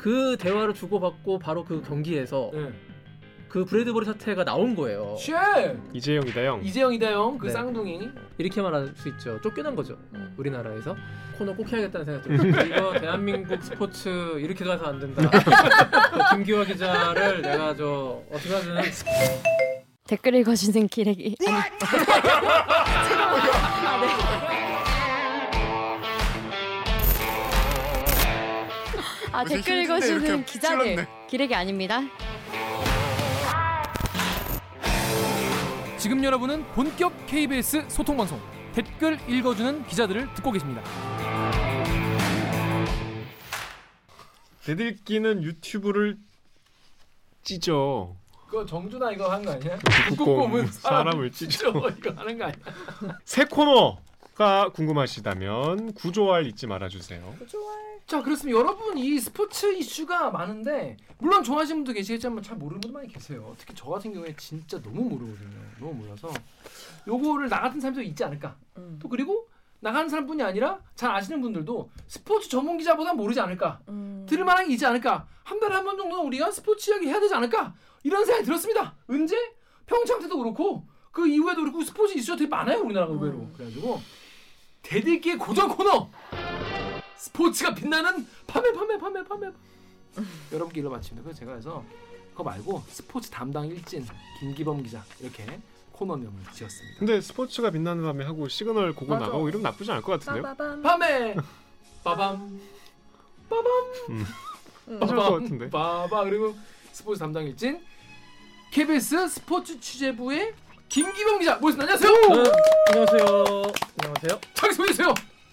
그 대화를 주고받고 바로 그 경기에서 네. 그 브래드버리 사태가 나온 거예요. Shit! 이재영이다 형. 이재영이다 형, 그 네. 쌍둥이. 이렇게 말할 수 있죠. 쫓겨난 거죠. 음. 우리나라에서 코너 꼭 해야겠다는 생각 들어요. 이거 대한민국 스포츠 이렇게 가서 안 된다. 그 김기화 기자를 내가 저 어떻게 하든 댓글 읽어주는 기레기 아니 아, 네. 아 무슨 댓글 읽어주는 기자들 찔렀네. 기레기 아닙니다 지금 여러분은 본격 KBS 소통 방송 댓글 읽어주는 기자들을 듣고 계십니다. 대들기는 유튜브를 찢어. 그거 정준하 이거 한 거 아니야? 북극곰은 사람을 찢어. 이거 하는 거 아니야? 새 코너 가 궁금하시다면 구조알 잊지 말아주세요. 자 그렇습니다. 여러분 이 스포츠 이슈가 많은데 물론 좋아하시는 분도 계시겠지만 잘 모르는 분도 많이 계세요. 특히 저 같은 경우에 진짜 너무 모르거든요. 너무 몰라서 요거를 나 같은 사람도 있지 않을까. 음. 또 그리고 나가는 사람뿐이 아니라 잘 아시는 분들도 스포츠 전문 기자보다 모르지 않을까. 음. 들을 만한 게 있지 않을까. 한 달에 한 번 정도는 우리가 스포츠 이야기 해야 되지 않을까. 이런 생각이 들었습니다. 언제? 평창 때도 그렇고 그 이후에도 그렇고 스포츠 이슈가 되게 많아요 우리나라가 의외로. 음. 그래가지고 대들기의 고정 코너 스포츠가 빛나는 밤에 빠밤 빠밤 빠밤 여러분께 일러 바칩니다. 그래서 제가 해서 그거 말고 스포츠 담당 일진 김기범 기자 이렇게 코너명을 지었습니다. 근데 스포츠가 빛나는 밤에 하고 시그널 그거 맞아. 나가고 이러면 나쁘지 않을 것 같은데요? 빠밤 빠밤 빠밤 음. 음. 괜찮을 것 같은데. 빠바 그리고 스포츠 담당 일진 KBS 스포츠 취재부의 김기범 기자 모셨습니다. 안녕하세요. 네, 안녕하세요.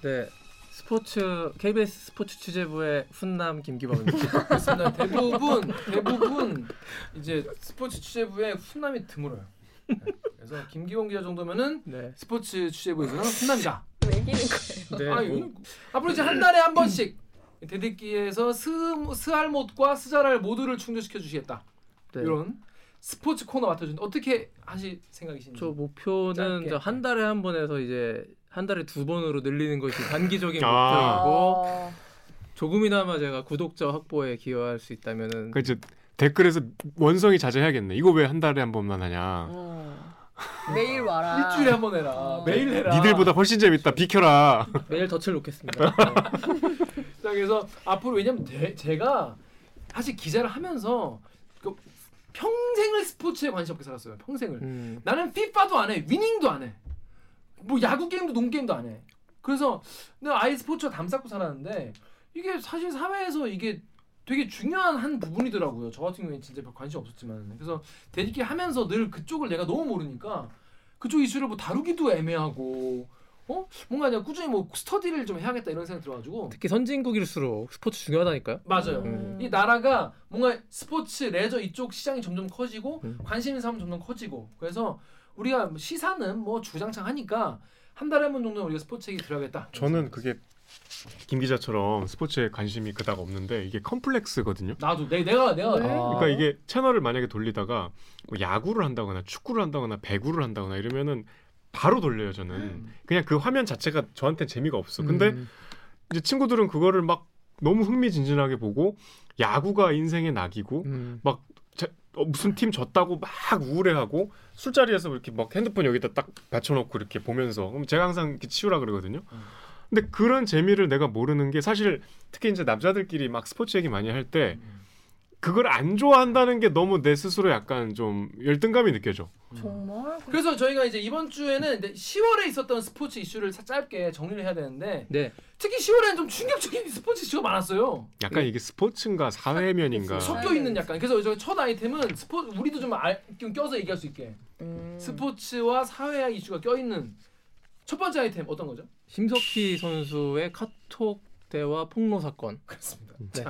네. 스포츠 KBS 스포츠 취재부의 훈남 김기범입니다. 그렇습니다. 대부분 대부분 이제 스포츠 취재부에 훈남이 드물어요. 네. 그래서 김기범 기자 정도면은 네. 스포츠 취재부에서는 훈남이다. 왜 이기는 거예요? 네. 아니, 뭐, 앞으로 이제 한 달에 한 번씩 대들기에서 스 스알못과 스잘알 모두를 충족시켜 주시겠다. 네. 이런 스포츠 코너 맡아준 어떻게 하실 생각이신지. 저 목표는. 저 한 달에 한 번에서 이제 한 달에 두 번으로 늘리는 것이 단기적인 아. 목표이고 어, 조금이나마 제가 구독자 확보에 기여할 수 있다면은 그 이제 댓글에서 원성이 자제해야겠네. 이거 왜 한 달에 한 번만 하냐? 어. 매일 와라 일주일에 한 번 해라. 어. 매일 해라. 니들보다 훨씬 재밌다. 비켜라. 매일 덫을 놓겠습니다. 자, 그래서 앞으로 왜냐면 대- 제가 사실 기자를 하면서 그 평생을 스포츠에 관심 없게 살았어요. 평생을. 음, 나는 피파도 안 해. 위닝도 안 해. 뭐 야구 게임도 농 게임도 안 해. 그래서 내가 아예 스포츠와 담쌓고 살았는데 이게 사실 사회에서 이게 되게 중요한 한 부분이더라고요. 저 같은 경우에 진짜 별 관심 없었지만 그래서 대리기 하면서 늘 그쪽을 내가 너무 모르니까 그쪽 이슈를 뭐 다루기도 애매하고 어 뭔가 내가 꾸준히 뭐 스터디를 좀 해야겠다 이런 생각 들어가지고 특히 선진국일수록 스포츠 중요하다니까요. 맞아요. 음. 이 나라가 뭔가 스포츠 레저 이쪽 시장이 점점 커지고 음. 관심 있는 사람 점점 커지고 그래서 우리가 뭐 시사는 뭐 주장창 하니까 한 달에 한 번 정도는 우리가 스포츠 얘기 들어야겠다. 저는 그게 김 기자처럼 스포츠에 관심이 그닥 없는데 이게 컴플렉스거든요. 나도 내, 내가 내가 왜? 아. 그러니까 이게 채널을 만약에 돌리다가 뭐 야구를 한다거나 축구를 한다거나 배구를 한다거나 이러면은 바로 돌려요 저는. 음. 그냥 그 화면 자체가 저한테 재미가 없어. 근데 음, 이제 친구들은 그거를 막 너무 흥미진진하게 보고 야구가 인생의 낙이고 음. 자- 어, 무슨 팀 졌다고 막 우울해하고 술자리에서 이렇게 막 핸드폰 여기다 딱 받쳐놓고 이렇게 보면서 그럼 제가 항상 이렇게 치우라 그러거든요. 음. 근데 그런 재미를 내가 모르는 게 사실 특히 이제 남자들끼리 막 스포츠 얘기 많이 할때 음. 그걸 안 좋아한다는 게 너무 내 스스로 약간 좀 열등감이 느껴져. 정말 그래서 저희가 이제 이번 주에는 이제 10월에 있었던 스포츠 이슈를 사- 짧게 정리를 해야 되는데 네. 특히 10월에는 좀 충격적인 스포츠 이슈가 많았어요. 약간 이게 스포츠인가 사회면인가. 섞- 섞여 있는 약간 그래서 저희 첫 아이템은 스포 우리도 좀, 알, 좀 껴서 얘기할 수 있게 음. 스포츠와 사회화 이슈가 껴 있는 첫 번째 아이템 어떤 거죠? 심석희 선수의 카톡 대화 폭로 사건. 그렇습니다. 네. 자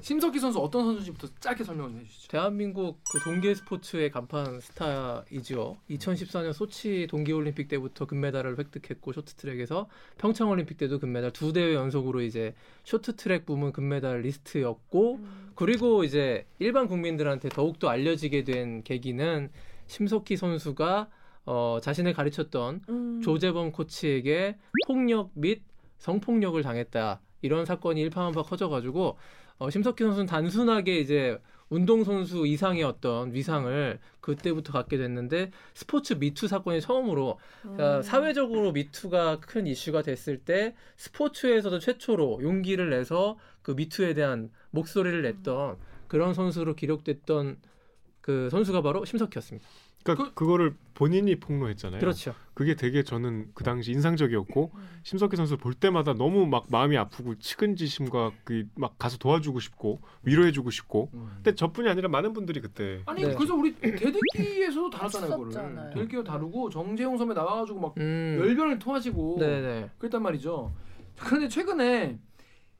심석희 선수 어떤 선수인지부터 짧게 설명을 좀 해주시죠. 대한민국 그 동계 스포츠의 간판 스타이지요. 2014년 소치 동계올림픽 때부터 금메달을 획득했고 쇼트트랙에서 평창올림픽 때도 금메달 두 대회 연속으로 이제 쇼트트랙 부문 금메달 리스트였고 음. 그리고 이제 일반 국민들한테 더욱더 알려지게 된 계기는 심석희 선수가 어, 자신을 가르쳤던 음. 조재범 코치에게 폭력 및 성폭력을 당했다 이런 사건이 일파만파 커져가지고 어, 심석희 선수는 단순하게 이제 운동 선수 이상의 어떤 위상을 그때부터 갖게 됐는데 스포츠 미투 사건이 처음으로 그러니까 음. 사회적으로 미투가 큰 이슈가 됐을 때 스포츠에서도 최초로 용기를 내서 그 미투에 대한 목소리를 냈던 그런 선수로 기록됐던 그 선수가 바로 심석희였습니다. 그러니까 그, 거를 본인이 폭로했잖아요. 그렇죠. 그게 되게 저는 그 당시 인상적이었고 심석희 선수 볼 때마다 너무 막 마음이 아프고 측은지심과 그 막 가서 도와주고 싶고 위로해주고 싶고. 근데 저뿐이 아니라 많은 분들이 그때 아니 네. 그래서 우리 대들기에서도 다뤘잖아요 그거를 했었잖아요. 대들기도 다루고 정재용 선배 나와가지고 막 음. 열변을 토하시고 네네. 그랬단 말이죠. 그런데 최근에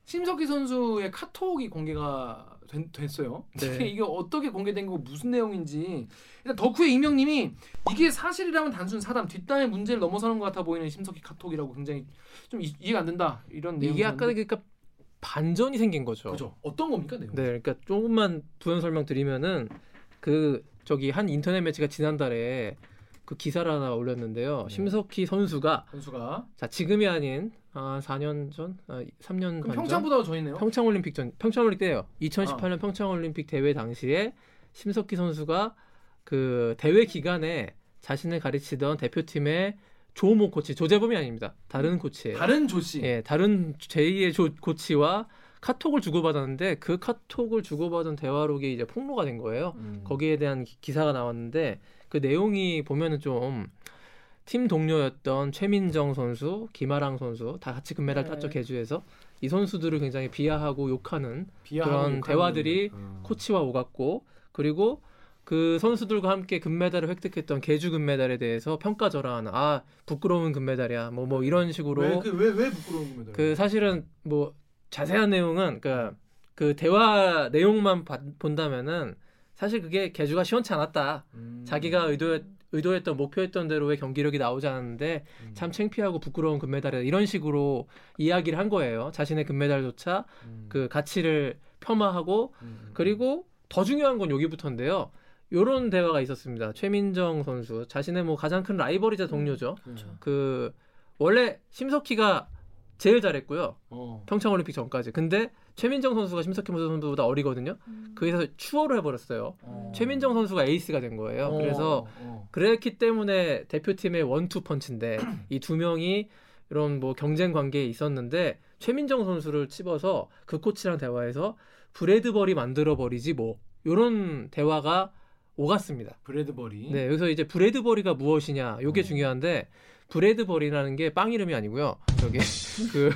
심석희 선수의 카톡이 공개가 된- 됐 어요. 네. 이게, 어떻게 공개된 거고 무슨 내용인지 일단 덕후의 익명님이 이게 사실이라면 단순 사담 뒷담의 문제를 넘어서는 것 같아 보이는 심석희 카톡이라고 굉장히 좀 이, 해가안 된다 이런 내용. 이게 아까 그러니까 반전이 생긴 거죠. 그죠. 어떤 겁니까 내용? 네, 그러니까 조금만 부연 설명 드리면은 그 저기 한 인터넷 매체가 지난달에 그 기사를 하나 올렸는데요. 네. 심석희 선수가 선수가 자 지금이 아닌 아 4년 전, 아 3년 그럼 반 전, 평창보다 더 있네요. 평창 올림픽 전 평창 올림픽 때요. 아. 2018년 평창 올림픽 대회 당시에 심석희 선수가 그 대회 기간에 자신을 가르치던 대표팀의 조모 코치, 조재범이 아닙니다. 다른 코치예요. 다른 조 씨. 예, 다른 제2의 조, 코치와 카톡을 주고받았는데 그 카톡을 주고받은 대화록이 이제 폭로가 된 거예요. 음. 거기에 대한 기- 기사가 나왔는데 그 내용이 보면은 좀 팀 동료였던 최민정 선수, 김아랑 선수 다 같이 금메달 네. 땄죠 개주에서 이 선수들을 굉장히 비하하고 욕하는 비하하고 그런 욕하는 대화들이 음. 코치와 오갔고 그리고 그 선수들과 함께 금메달을 획득했던 개주 금메달에 대해서 평가절하하는 아 부끄러운 금메달이야 뭐 뭐 이런 식으로 왜 그 왜 왜 부끄러운 겁니다. 그 사실은 뭐 자세한 내용은 그러니까 그 대화 내용만 봐- 본다면은 사실 그게 개주가 시원치 않았다. 음. 자기가 의도했, 의도했던 목표했던 대로의 경기력이 나오지 않았는데 음. 참 창피하고 부끄러운 금메달이다. 이런 식으로 이야기를 한 거예요. 자신의 금메달조차 음. 그 가치를 폄하하고 음. 그리고 더 중요한 건 여기부터인데요. 요런 대화가 있었습니다. 최민정 선수 자신의 뭐 가장 큰 라이벌이자 동료죠. 그렇죠. 그 원래 심석희가 제일 잘했고요. 어. 평창 올림픽 전까지. 근데 최민정 선수가 심석희 선수보다 어리거든요. 그래서 추월을 해버렸어요. 어. 최민정 선수가 에이스가 된 거예요. 어. 그래서 어. 그랬기 때문에 대표팀의 원투 펀치인데 이 두 명이 이런 뭐 경쟁 관계에 있었는데 최민정 선수를 집어서 그 코치랑 대화해서 브래드버리 만들어 버리지 뭐 이런 대화가 오갔습니다. 브래드버리. 네, 여기서 이제 브래드버리가 무엇이냐, 요게 어. 중요한데 브래드버리라는 게 빵 이름이 아니고요. 저기 그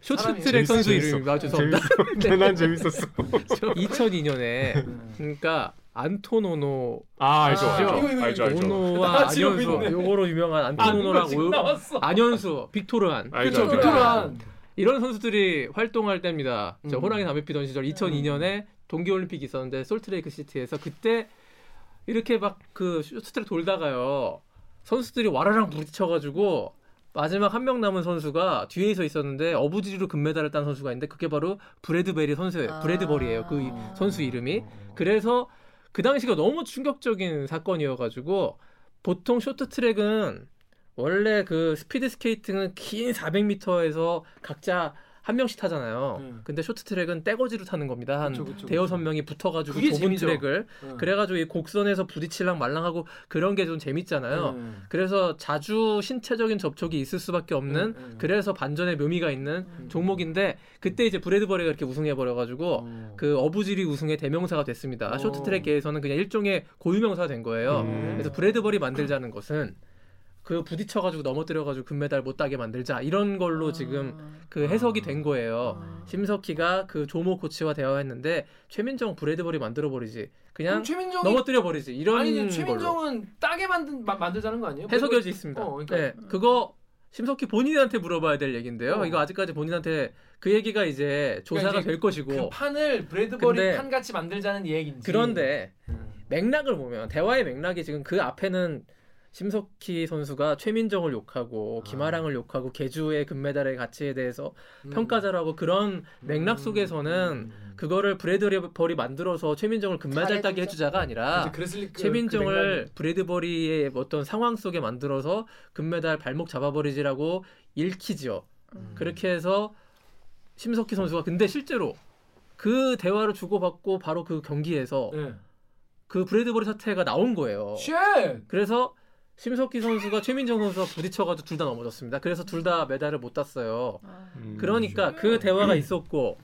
쇼트트랙 선수 이름입니다. 아, 죄송합니다. 재밌어. 난 재밌었어. 2002년에 음. 그러니까 안토노노 아 알죠 아, 알죠 알죠 지금 안현수. 요거로 유명한 아, 나왔어. 안현수, 빅토르한 그렇죠. 빅토르한. 이런 선수들이 활동할 때입니다. 저 음. 호랑이 담배 피던 시절 2002년에 동계올림픽이 있었는데 솔트레이크 시티에서 그때 이렇게 막 그 쇼트트랙 돌다가요 선수들이 와라랑 부딪혀가지고 마지막 한 명 남은 선수가 뒤에 서 있었는데 어부지리로 금메달을 딴 선수가 있는데 그게 바로 브래드베리 선수예요. 아. 브래드버리예요. 그. 선수 이름이. 그래서 그 당시가 너무 충격적인 사건이어가지고 보통 쇼트트랙은 원래 그 스피드 스케이팅은 긴 400m에서 각자 한 명씩 타잖아요. 음. 근데 쇼트트랙은 떼거지로 타는 겁니다. 한 그쵸, 그쵸, 대여섯 그쵸. 명이 붙어가지고 좁은 재미죠. 트랙을 음. 그래가지고 이 곡선에서 부딪힐랑 말랑하고 그런 게 좀 재밌잖아요. 음. 그래서 자주 신체적인 접촉이 있을 수밖에 없는 음, 음. 그래서 반전의 묘미가 있는 종목인데 그때 이제 브래드버리가 이렇게 우승해 버려가지고 어. 그 어부지리 우승의 대명사가 됐습니다. 어. 쇼트트랙계에서는 그냥 일종의 고유명사가 된 거예요. 음. 그래서 브래드버리 만들자는 것은 그 부딪혀가지고 넘어뜨려가지고 금메달 못 따게 만들자 이런 걸로 지금 그 해석이 된 거예요. 아. 심석희가 그 조모 코치와 대화했는데 최민정 브래드버리 만들어 버리지 그냥 최민정이 넘어뜨려 버리지 이런 아니 걸로 최민정은 따게 만든 마- 만들자는 거 아니에요? 해석이 있습니다. 어, 그러니까. 네, 그거 심석희 본인한테 물어봐야 될 얘기인데요. 어. 이거 아직까지 본인한테 그 얘기가 이제 조사가 그러니까 이제 될 것이고 그 판을 브래드버리 근데- 판 같이 만들자는 얘기인지. 그런데 음. 맥락을 보면 대화의 맥락이 지금 그 앞에는 심석희 선수가 최민정을 욕하고 아. 김아랑을 욕하고 개주의 금메달의 가치에 대해서 음. 평가절하고 그런 맥락 속에서는 음. 그거를 브래드버리 만들어서 최민정을 금메달 따게. 해주자가 아니라 그- 최민정을 그 브래드버리의 어떤 상황 속에 만들어서 금메달 발목 잡아버리지라고 읽히죠. 맥락이. 그렇게 해서 심석희 선수가 근데 실제로 그 대화를 주고받고 바로 그 경기에서 네. 그 브래드버리 사태가 나온 거예요. Shit. 그래서 심석희 선수가 최민정 선수와 부딪혀가지고 둘 다 넘어졌습니다. 그래서 둘 다 메달을 못 땄어요. 음, 그러니까 그 대화가 있었고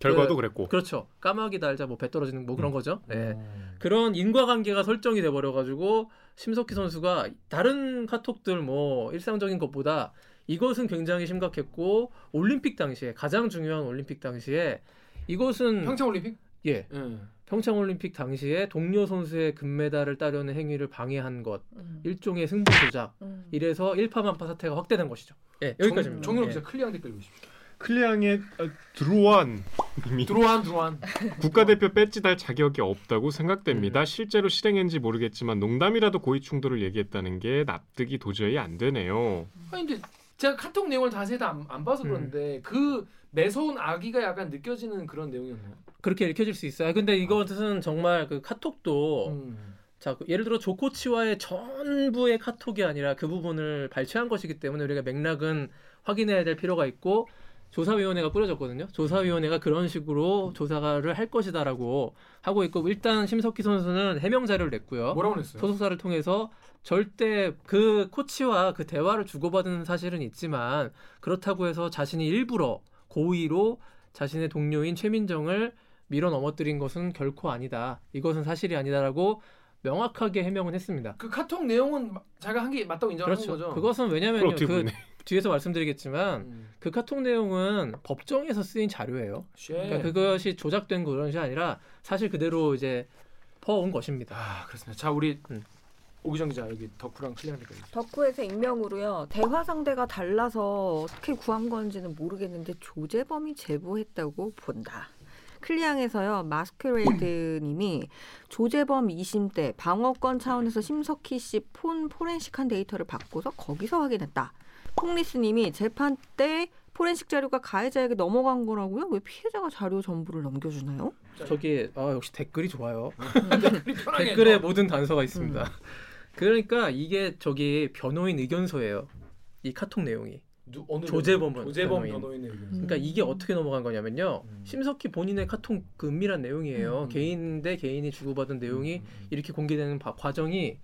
결과도 그- 그랬고. 그렇죠. 까마귀 날자 뭐 배 떨어지는 뭐 그런 음. 거죠. 네. 어. 그런 인과관계가 설정이 돼 버려 가지고 심석희 선수가 다른 카톡들 뭐 일상적인 것보다 이것은 굉장히 심각했고 올림픽 당시에 가장 중요한 올림픽 당시에 이것은 평창 올림픽? 예 예. 평창 올림픽 당시에 동료 선수의 금메달을 따려는 행위를 방해한 것 음. 일종의 승부 조작 음. 이래서 일파만파 사태가 확대된 것이죠. 예 여기까지입니다. 정윤호 예. 기자 클리앙 댓글 읽으십시오. 클리앙의 어, 드루안 님이 드로한 드로한. 국가대표 배지 달 자격이 없다고 생각됩니다. 음. 실제로 실행했는지 모르겠지만 농담이라도 고의 충돌을 얘기했다는 게 납득이 도저히 안 되네요. 아니 근데 제가 카톡 내용을 자세히 안, 안 봐서 음. 그런데 그 매서운 악의가 약간 느껴지는 그런 내용이었나요? 그렇게 읽혀질 수 있어요. 근데 이것은 정말 그 카톡도 음. 자, 그 예를 들어 조코치와의 전부의 카톡이 아니라 그 부분을 발췌한 것이기 때문에 우리가 맥락은 확인해야 될 필요가 있고 조사위원회가 꾸려졌거든요. 조사위원회가 그런 식으로 조사를 할 것이다라고 하고 있고 일단 심석희 선수는 해명 자료를 냈고요. 뭐라고 했어요? 소속사를 통해서 절대 그 코치와 그 대화를 주고받은 사실은 있지만 그렇다고 해서 자신이 일부러 고의로 자신의 동료인 최민정을 밀어 넘어뜨린 것은 결코 아니다. 이것은 사실이 아니다라고 명확하게 해명은 했습니다. 그 카톡 내용은 마- 자기가 한 게 맞다고 인정하는 그렇죠. 거죠. 그것은 왜냐면요. 그? 뒤에서 말씀드리겠지만 음. 그 카톡 내용은 법정에서 쓰인 자료예요. Shit. 그러니까 그것이 조작된 그런 것이 아니라 사실 그대로 이제 퍼온 것입니다. 아 그렇습니다. 자 우리 음. 오기정 기자 여기 덕후랑 클리앙 댓글. 덕후에서 익명으로요. 대화 상대가 달라서 어떻게 구한 건지는 모르겠는데 조재범이 제보했다고 본다. 클리앙에서요 마스크레이드님이 조재범 2심 때 방어권 차원에서 심석희 씨 폰 포렌식한 데이터를 받고서 거기서 확인했다. 콩리스님이 재판 때 포렌식 자료가 가해자에게 넘어간 거라고요? 왜 피해자가 자료 전부를 넘겨주나요? 저기 아, 역시 댓글이 좋아요. 편하게 댓글에. 모든 단서가 있습니다. 음. 그러니까 이게 저기 변호인 의견서예요. 이 카톡 내용이. 누, 어느 조재범은 조재범 변호인. 변호인의 의견. 그러니까 이게 어떻게 넘어간 거냐면요. 음. 심석희 본인의 카톡 그 은밀한 내용이에요. 음. 개인 대 개인이 주고받은 내용이 음, 음. 이렇게 공개되는 바- 과정이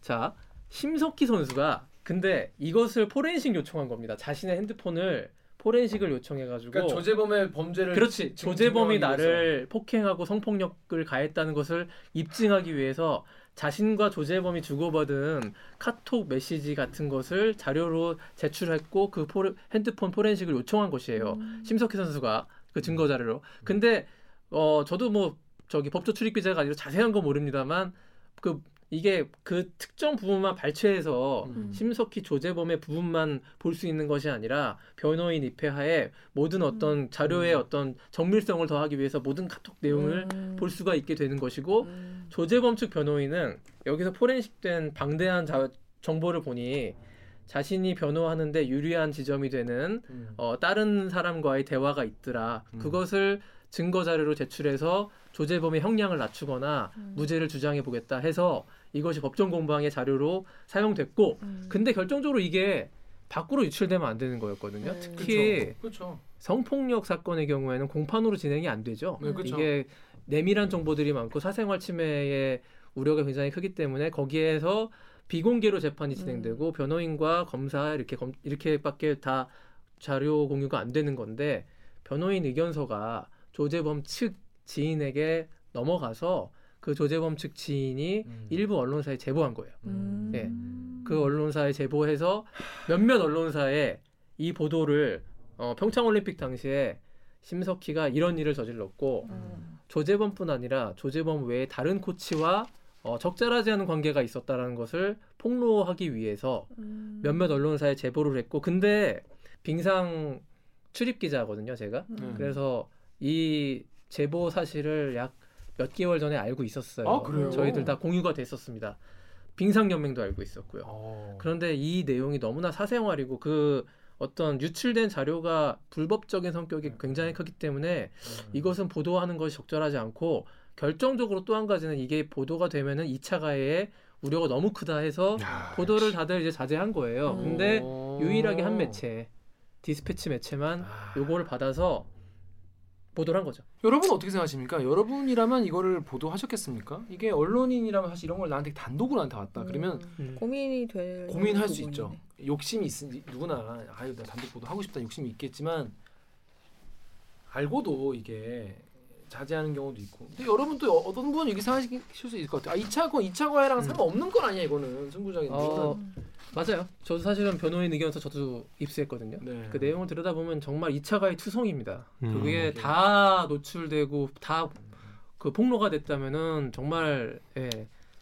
자 심석희 선수가 근데 이것을 포렌식 요청한 겁니다. 자신의 핸드폰을 포렌식을 요청해가지고 그러니까 조재범의 범죄를 그렇지 증- 조재범이 나를 폭행하고 성폭력을 가했다는 것을 입증하기 위해서 자신과 조재범이 주고받은 카톡 메시지 같은 것을 자료로 제출했고 그 포레, 핸드폰 포렌식을 요청한 것이에요. 심석희 선수가 그 증거 자료로. 근데 어 저도 뭐 저기 법조 출입 기자가 아니라 자세한 건 모릅니다만 그 이게 그 특정 부분만 발췌해서 음. 심석희 조재범의 부분만 볼 수 있는 것이 아니라 변호인 입회하에 모든 어떤 자료의 음. 어떤 정밀성을 더하기 위해서 모든 카톡 내용을 음. 볼 수가 있게 되는 것이고 음. 조재범 측 변호인은 여기서 포렌식된 방대한 자- 정보를 보니 자신이 변호하는데 유리한 지점이 되는 음. 어, 다른 사람과의 대화가 있더라. 음. 그것을 증거 자료로 제출해서 조재범의 형량을 낮추거나 음. 무죄를 주장해 보겠다 해서 이것이 법정 공방의 자료로 사용됐고 음. 근데 결정적으로 이게 밖으로 유출되면 안 되는 거였거든요. 음. 특히 그렇죠. 성폭력 사건의 경우에는 공판으로 진행이 안 되죠. 네. 이게 내밀한 정보들이 많고 사생활 침해의 우려가 굉장히 크기 때문에 거기에서 비공개로 재판이 진행되고 변호인과 검사 이렇게 검, 이렇게밖에 다 자료 공유가 안 되는 건데 변호인 의견서가 조재범 측 지인에게 넘어가서 그 조재범 측 지인이 음. 일부 언론사에 제보한 거예요. 음. 예. 그 언론사에 제보해서 몇몇 언론사에 이 보도를 어, 평창올림픽 당시에 심석희가 이런 일을 저질렀고 음. 조재범뿐 아니라 조재범 외에 다른 코치와 어, 적절하지 않은 관계가 있었다라는 것을 폭로하기 위해서 음. 몇몇 언론사에 제보를 했고 근데 빙상 출입 기자거든요 제가 음. 그래서 이 제보 사실을 약 몇 개월 전에 알고 있었어요 아, 그래요? 저희들 다 공유가 됐었습니다 빙상 연맹도 알고 있었고요 어. 그런데 이 내용이 너무나 사생활이고 그 어떤 유출된 자료가 불법적인 성격이 굉장히 크기 때문에 음. 이것은 보도하는 것이 적절하지 않고 결정적으로 또 한 가지는 이게 보도가 되면은 2차 가해의 우려가 너무 크다 해서 야, 보도를 다들 이제 자제한 거예요. 음. 근데 어. 유일하게 한 매체 디스패치 매체만 아. 요거를 받아서 보도를 한 거죠. 여러분 어떻게 생각하십니까? 여러분이라면 이거를 보도하셨겠습니까? 이게 언론인이라면 사실 이런 걸 나한테 단독으로 나한테 왔다. 그러면 음. 고민이 될 고민할 수. 있죠. 욕심이 있으니 누구나 아유 나 단독 보도 하고 싶다 욕심이 있겠지만 알고도 이게 자제하는 경우도 있고. 근데 여러분 또 어떤 분은 이렇게 생각하실 수 있을 것 같아요. 아 2차 건 2차 과외랑 상관없는 건 아니야 이거는 승부적인 어, 음. 맞아요. 저도 사실은 변호인 의견서 저도 입수했거든요. 네. 그 내용을 들여다보면 정말 2차 가의 투성입니다. 음. 그게 오케이. 다 노출되고 다 그 폭로가 됐다면은 정말 예,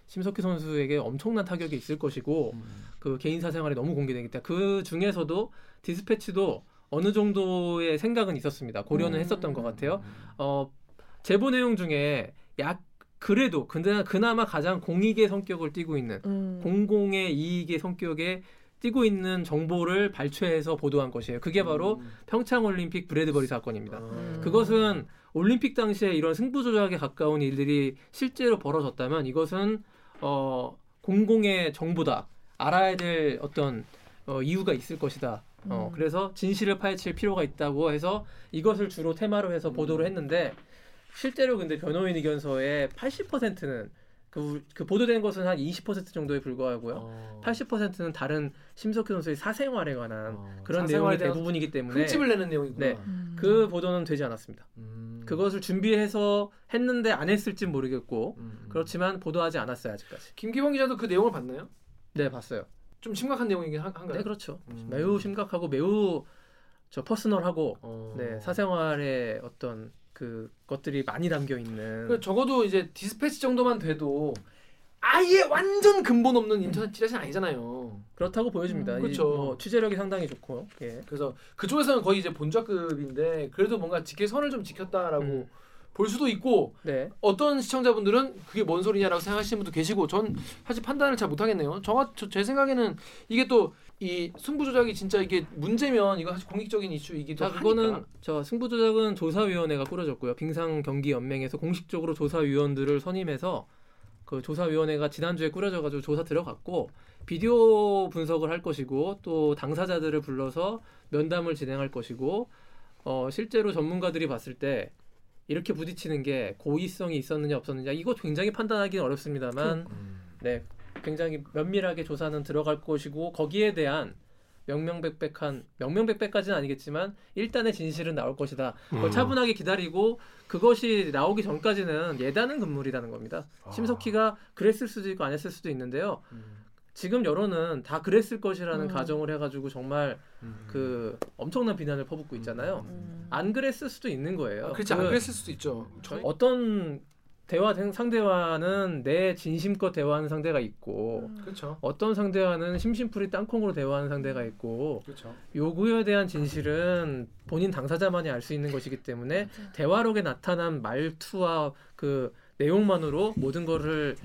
심석희 선수에게 엄청난 타격이 있을 것이고 음. 그 개인 사생활이 너무 공개되기 때문에 그 중에서도 디스패치도 어느 정도의 생각은 있었습니다. 고려는 음. 했었던 것 같아요. 어 제보 내용 중에 약 그래도 근데 그나마 가장 공익의 성격을 띠고 있는 음. 공공의 이익의 성격에 띠고 있는 정보를 발췌해서 보도한 것이에요. 그게 바로 음. 평창 올림픽 브래드버리 사건입니다. 아. 그것은 올림픽 당시에 이런 승부 조작에 가까운 일들이 실제로 벌어졌다면 이것은 어 공공의 정보다 알아야 될 어떤 어, 이유가 있을 것이다. 어, 음. 그래서 진실을 파헤칠 필요가 있다고 해서 이것을 주로 테마로 해서 음. 보도를 했는데 실제로 근데 변호인 의견서의 80%는 그, 그 보도된 것은 한 20% 정도에 불과하고요. 어. 80%는 다른 심석희 선수의 사생활에 관한 어. 그런 내용이 대부분이기 때문에 흠집을 내는 내용이구나. 네. 음. 그 보도는 되지 않았습니다. 음. 그것을 준비해서 했는데 안 했을진 모르겠고 음, 음. 그렇지만 보도하지 않았어요 아직까지. 김기범 기자도 그 내용을 봤나요? 네 봤어요. 좀 심각한 내용이긴 한- 한가요? 네 그렇죠. 음. 매우 심각하고 매우 저 personal하고 어. 네 사생활의 어떤 그 것들이 많이 담겨 있는 그 적어도 이제 디스패치 정도만 돼도 아예 완전 근본 없는 인터넷 찌라시는 아니잖아요. 그렇다고 보여집니다. 음, 이 그렇죠. 뭐 취재력이 상당히 좋고 예. 그래서 그쪽에서는 거의 이제 본좌급인데 그래도 뭔가 지킬 선을 좀 지켰다라고 음. 볼 수도 있고 네. 어떤 시청자분들은 그게 뭔 소리냐라고 생각하시는 분도 계시고 전 사실 판단을 잘 못하겠네요. 저, 저- 제 생각에는 이게 또 이 승부 조작이 진짜 이게 문제면 이거 사실 공익적인 이슈이기도 자 하니까. 그거는 저 승부 조작은 조사위원회가 꾸려졌고요. 빙상 경기 연맹에서 공식적으로 조사위원들을 선임해서 그 조사위원회가 지난주에 꾸려져가지고 조사 들어갔고 비디오 분석을 할 것이고 또 당사자들을 불러서 면담을 진행할 것이고 어 실제로 전문가들이 봤을 때 이렇게 부딪히는 게 고의성이 있었느냐 없었느냐 이거 굉장히 판단하기는 어렵습니다만 음. 네 굉장히 면밀하게 조사는 들어갈 것이고 거기에 대한 명명백백한 명명백백까지는 아니겠지만 일단의 진실은 나올 것이다. 그걸 음. 차분하게 기다리고 그것이 나오기 전까지는 예단은 금물이라는 겁니다. 아. 심석희가 그랬을 수도 있고 안 했을 수도 있는데요. 음. 지금 여론은 다 그랬을 것이라는 음. 가정을 해가지고 정말 음. 그 엄청난 비난을 퍼붓고 있잖아요. 음. 안 그랬을 수도 있는 거예요. 아, 그렇지 안그 그랬을 수도 있죠. 저, 어떤 대화 상대와는 내 진심껏 대화하는 상대가 있고 음. 그렇죠. 어떤 상대와는 심심풀이 땅콩으로 대화하는 상대가 있고 그렇죠. 요구에 대한 진실은 본인 당사자만이 알 수 있는 것이기 때문에 대화록에 나타난 말투와 그 내용만으로 모든 거를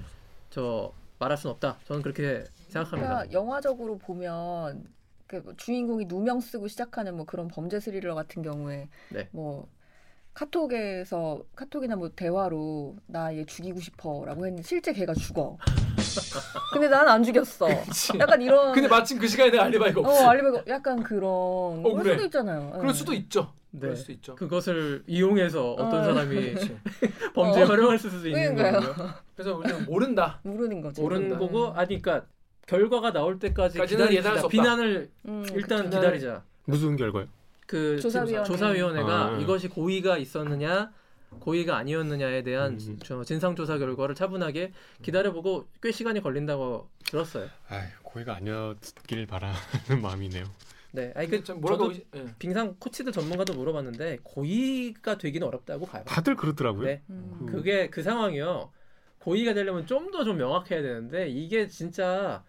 저 말할 수는 없다. 저는 그렇게 생각합니다. 그러니까 영화적으로 보면 그 주인공이 누명 쓰고 시작하는 뭐 그런 범죄 스릴러 같은 경우에 네. 뭐 카톡에서 카톡이나 뭐 대화로 나 얘 죽이고 싶어라고 했는데 실제 걔가 죽어. 근데 난 안 죽였어. 그치. 약간 이런 근데 마침 그 시간에 내 알리바이가 없어. 어 알리바가 약간 그런 그럴 그래. 수도 있잖아요. 그럴 예. 수도 있죠. 네. 그럴 수도 있죠. 그것을 이용해서 어떤 어. 사람이. 범죄에 어. 활용할 수도 있는. 거고요. 그래서 우리는 모른다. 모르는 거죠. 옳은 모른다. 거고 아니 그러니까 결과가 나올 때까지. 없다. 비난을 음, 일단 그쵸. 기다리자. 무슨 결과요? 그 조사위원회. 조사위원회가 아. 이것이 고의가 있었느냐 고의가 아니었느냐에 대한 음. 저 진상조사 결과를 차분하게 기다려보고 꽤 시간이 걸린다고 들었어요. 아, 고의가 아니었길 바라는 마음이네요. 네, 아니 그 저도 의지- 예. 빙상 코치들 전문가도 물어봤는데 고의가 되기는 어렵다고 봐요. 다들 그러더라고요. 네, 음. 음. 그게 그 상황이요. 고의가 되려면 좀더좀 명확해야 되는데 이게 진짜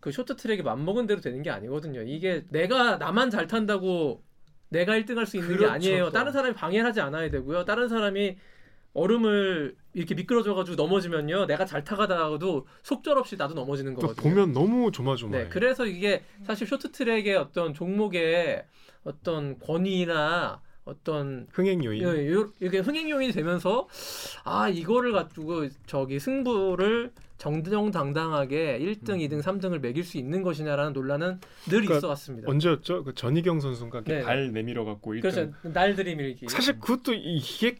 그 쇼트트랙이 맘먹은 대로 되는 게 아니거든요. 이게 내가 나만 잘 탄다고 내가 1등 할 수 있는 게 그렇죠, 아니에요. 또. 다른 사람이 방해를 하지 않아야 되고요. 다른 사람이 얼음을 이렇게 미끄러져가지고 넘어지면요, 내가 잘 타가다가도 속절없이 나도 넘어지는 또 거거든요. 보면 너무 조마조마해. 네, 그래서 이게 사실 쇼트트랙의 어떤 종목의 어떤 권위나 어떤 흥행 요인. 예, 요- 이게 흥행 요인이 되면서 아 이거를 가지고 저기 승부를 정정당당하게 1등, 음. 2등, 3등을 매길 수 있는 것이냐라는 논란은 늘 그러니까 있어 왔습니다. 언제였죠? 그 전희경 선수가 이렇게 네. 발 내밀어 갖고 1등. 그렇죠. 날 들이 밀기. 사실 그것도 이- 이게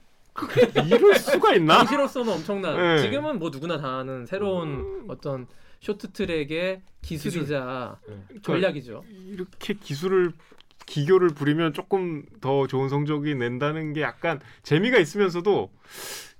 이럴 수가 있나? 당시로서는 엄청난. 네. 지금은 뭐 누구나 다 아는 새로운 음. 어떤 쇼트트랙의 기술이자 그러니까 전략이죠. 이렇게 기술을 기교를 부리면 조금 더 좋은 성적이 낸다는 게 약간 재미가 있으면서도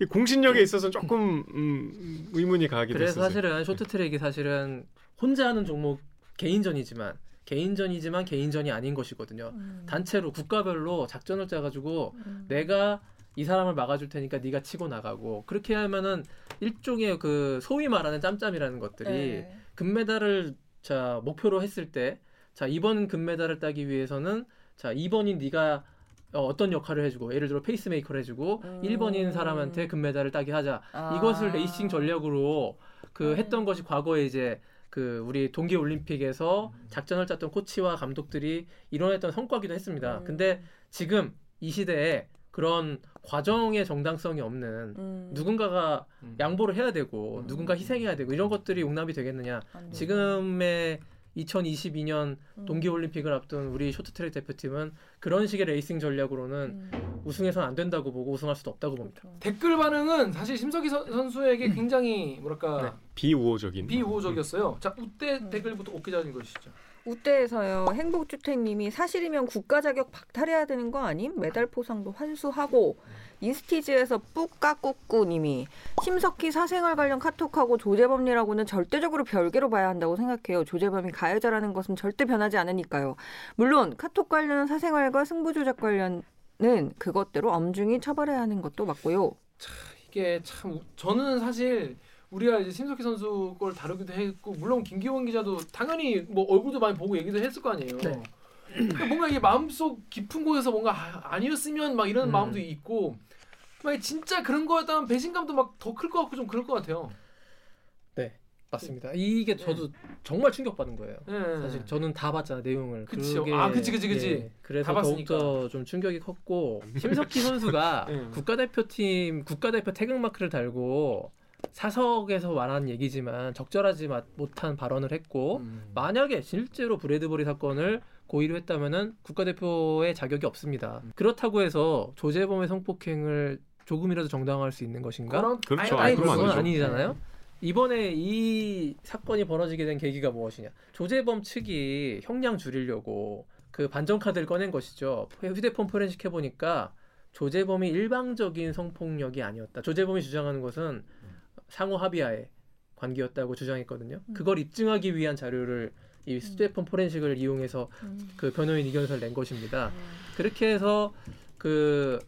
이 공신력에 있어서 조금 음, 의문이 가기도 그래서 했어요. 사실은 쇼트트랙이 사실은 혼자 하는 종목 개인전이지만 개인전이지만 개인전이 아닌 것이거든요. 음. 단체로 국가별로 작전을 짜가지고 음. 내가 이 사람을 막아줄 테니까 네가 치고 나가고 그렇게 하면은 일종의 그 소위 말하는 짬짬이라는 것들이 네. 금메달을 자 목표로 했을 때 자 이번 금메달을 따기 위해서는 자 2번인 네가 어, 어떤 역할을 해주고 예를 들어 페이스메이커를 해주고 음. 1번인 사람한테 금메달을 따게 하자 아. 이것을 레이싱 전략으로 그 음. 했던 것이 과거에 이제 그 우리 동계 올림픽에서 작전을 짰던 코치와 감독들이 이뤄냈던 성과기도 했습니다. 음. 근데 지금 이 시대에 그런 과정의 정당성이 없는 음. 누군가가 음. 양보를 해야 되고 음. 누군가 희생해야 되고 이런 것들이 용납이 되겠느냐? 지금의 2022년 음. 동계올림픽을 앞둔 우리 쇼트트랙 대표팀은 그런 식의 레이싱 전략으로는 음. 우승해서는 안 된다고 보고 우승할 수도 없다고 봅니다. 그렇죠. 댓글 반응은 사실 심석희 선- 선수에게 굉장히 뭐랄까 네. 비우호적인. 비우호적이었어요. 자 우대 음. 댓글부터 오 기자님 읽어주시죠. 우대에서요 행복주택님이 사실이면 국가 자격 박탈해야 되는 거 아님? 메달 포상도 환수하고 인스티즈에서 뿌까꾸꾸님이 심석희 사생활 관련 카톡하고 조재범이라고는 절대적으로 별개로 봐야 한다고 생각해요. 조재범이 가해자라는 것은 절대 변하지 않으니까요. 물론 카톡 관련 사생활과 승부 조작 관련은 그것대로 엄중히 처벌해야 하는 것도 맞고요. 이게 참 우- 저는 사실 우리가 이제 심석희 선수 걸 다루기도 했고 물론 김기원 기자도 당연히 뭐 얼굴도 많이 보고 얘기도 했을 거 아니에요. 네. 근데 뭔가 이게 마음속 깊은 곳에서 뭔가 아, 아니었으면 막 이런 음. 마음도 있고 막 진짜 그런 거였다면 배신감도 막 더 클 것 같고 좀 그럴 것 같아요. 맞습니다. 이게 저도 정말 충격받은 거예요. 네. 사실 저는 다 봤잖아 내용을. 그치요. 그게, 아, 그치, 그치, 그치. 예, 그래서. 더욱더 좀 충격이 컸고 심석희 선수가 네. 국가대표팀 국가대표 태극마크를 달고 사석에서 말한 얘기지만 적절하지 마- 못한 발언을 했고 음. 만약에 실제로 브래드버리 사건을 고의로 했다면은 국가대표의 자격이 없습니다. 그렇다고 해서 조재범의 성폭행을 조금이라도 정당화할 수 있는 것인가? 그런- 그렇죠. 아니, 아니, 아니, 그건. 아니잖아요. 이번에 이 사건이 벌어지게 된 계기가 무엇이냐? 조재범 측이 형량 줄이려고 그 반전 카드를 꺼낸 것이죠. 휴대폰 포렌식 해보니까 조재범이 일방적인 성폭력이 아니었다. 조재범이 주장하는 것은 상호 합의하에 관계였다고 주장했거든요. 음. 그걸 입증하기 위한 자료를 이 휴대폰 포렌식을 이용해서 음. 그 변호인 이견서를 낸 것입니다. 그렇게 해서 그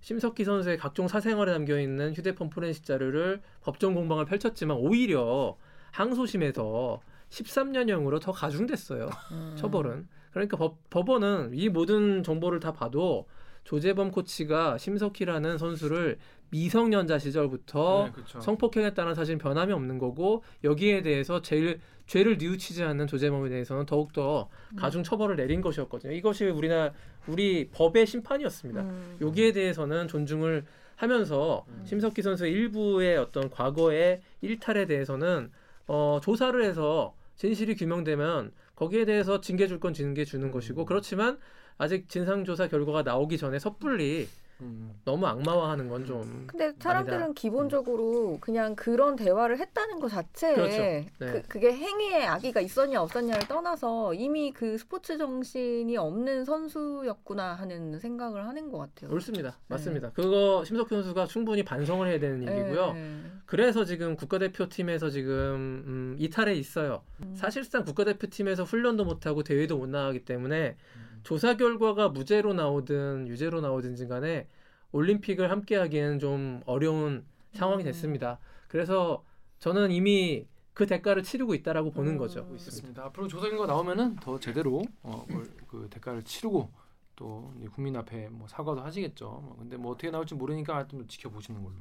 심석희 선수의 각종 사생활에 담겨 있는 휴대폰 포렌식 자료를 법정 공방을 펼쳤지만 오히려 항소심에서 13년형으로 더 가중됐어요. 음. 처벌은. 그러니까 법, 법원은 이 모든 정보를 다 봐도 조재범 코치가 심석희라는 선수를 미성년자 시절부터 네, 그렇죠. 성폭행했다는 사실은 변함이 없는 거고 여기에 대해서 제일 죄를 뉘우치지 않는 조재범에 대해서는 더욱더 음. 가중 처벌을 내린 것이었거든요. 이것이 우리나라 우리 법의 심판이었습니다. 음. 여기에 대해서는 존중을 하면서 음. 심석희 선수의 일부의 어떤 과거의 일탈에 대해서는 어, 조사를 해서 진실이 규명되면 거기에 대해서 징계 줄 건 징계 주는 음. 것이고 그렇지만 아직 진상 조사 결과가 나오기 전에 섣불리 음. 너무 악마화하는 건 좀 근데 사람들은 아니다. 기본적으로 그냥 그런 대화를 했다는 것 자체에 그렇죠. 네. 그, 그게 행위에 악의가 있었냐 없었냐를 떠나서 이미 그 스포츠 정신이 없는 선수였구나 하는 생각을 하는 것 같아요. 옳습니다. 맞습니다. 그거 심석희 선수가 충분히 반성을 해야 되는 일이고요. 네. 그래서 지금 국가대표팀에서 지금 음, 이탈해 있어요. 음. 사실상 국가대표팀에서 훈련도 못하고 대회도 못 나가기 때문에 음. 조사 결과가 무죄로 나오든 유죄로 나오든지 간에 올림픽을 함께 하기에는 좀 어려운 상황이 음. 됐습니다. 그래서 저는 이미 그 대가를 치르고 있다라고 보는 음. 거죠. 있습니다. 앞으로 조사 결과 나오면은 더 제대로 어, 뭘, 그 대가를 치르고 또 국민 앞에 뭐 사과도 하시겠죠. 뭐 근데 뭐 어떻게 나올지 모르니까 좀 지켜보시는 걸로.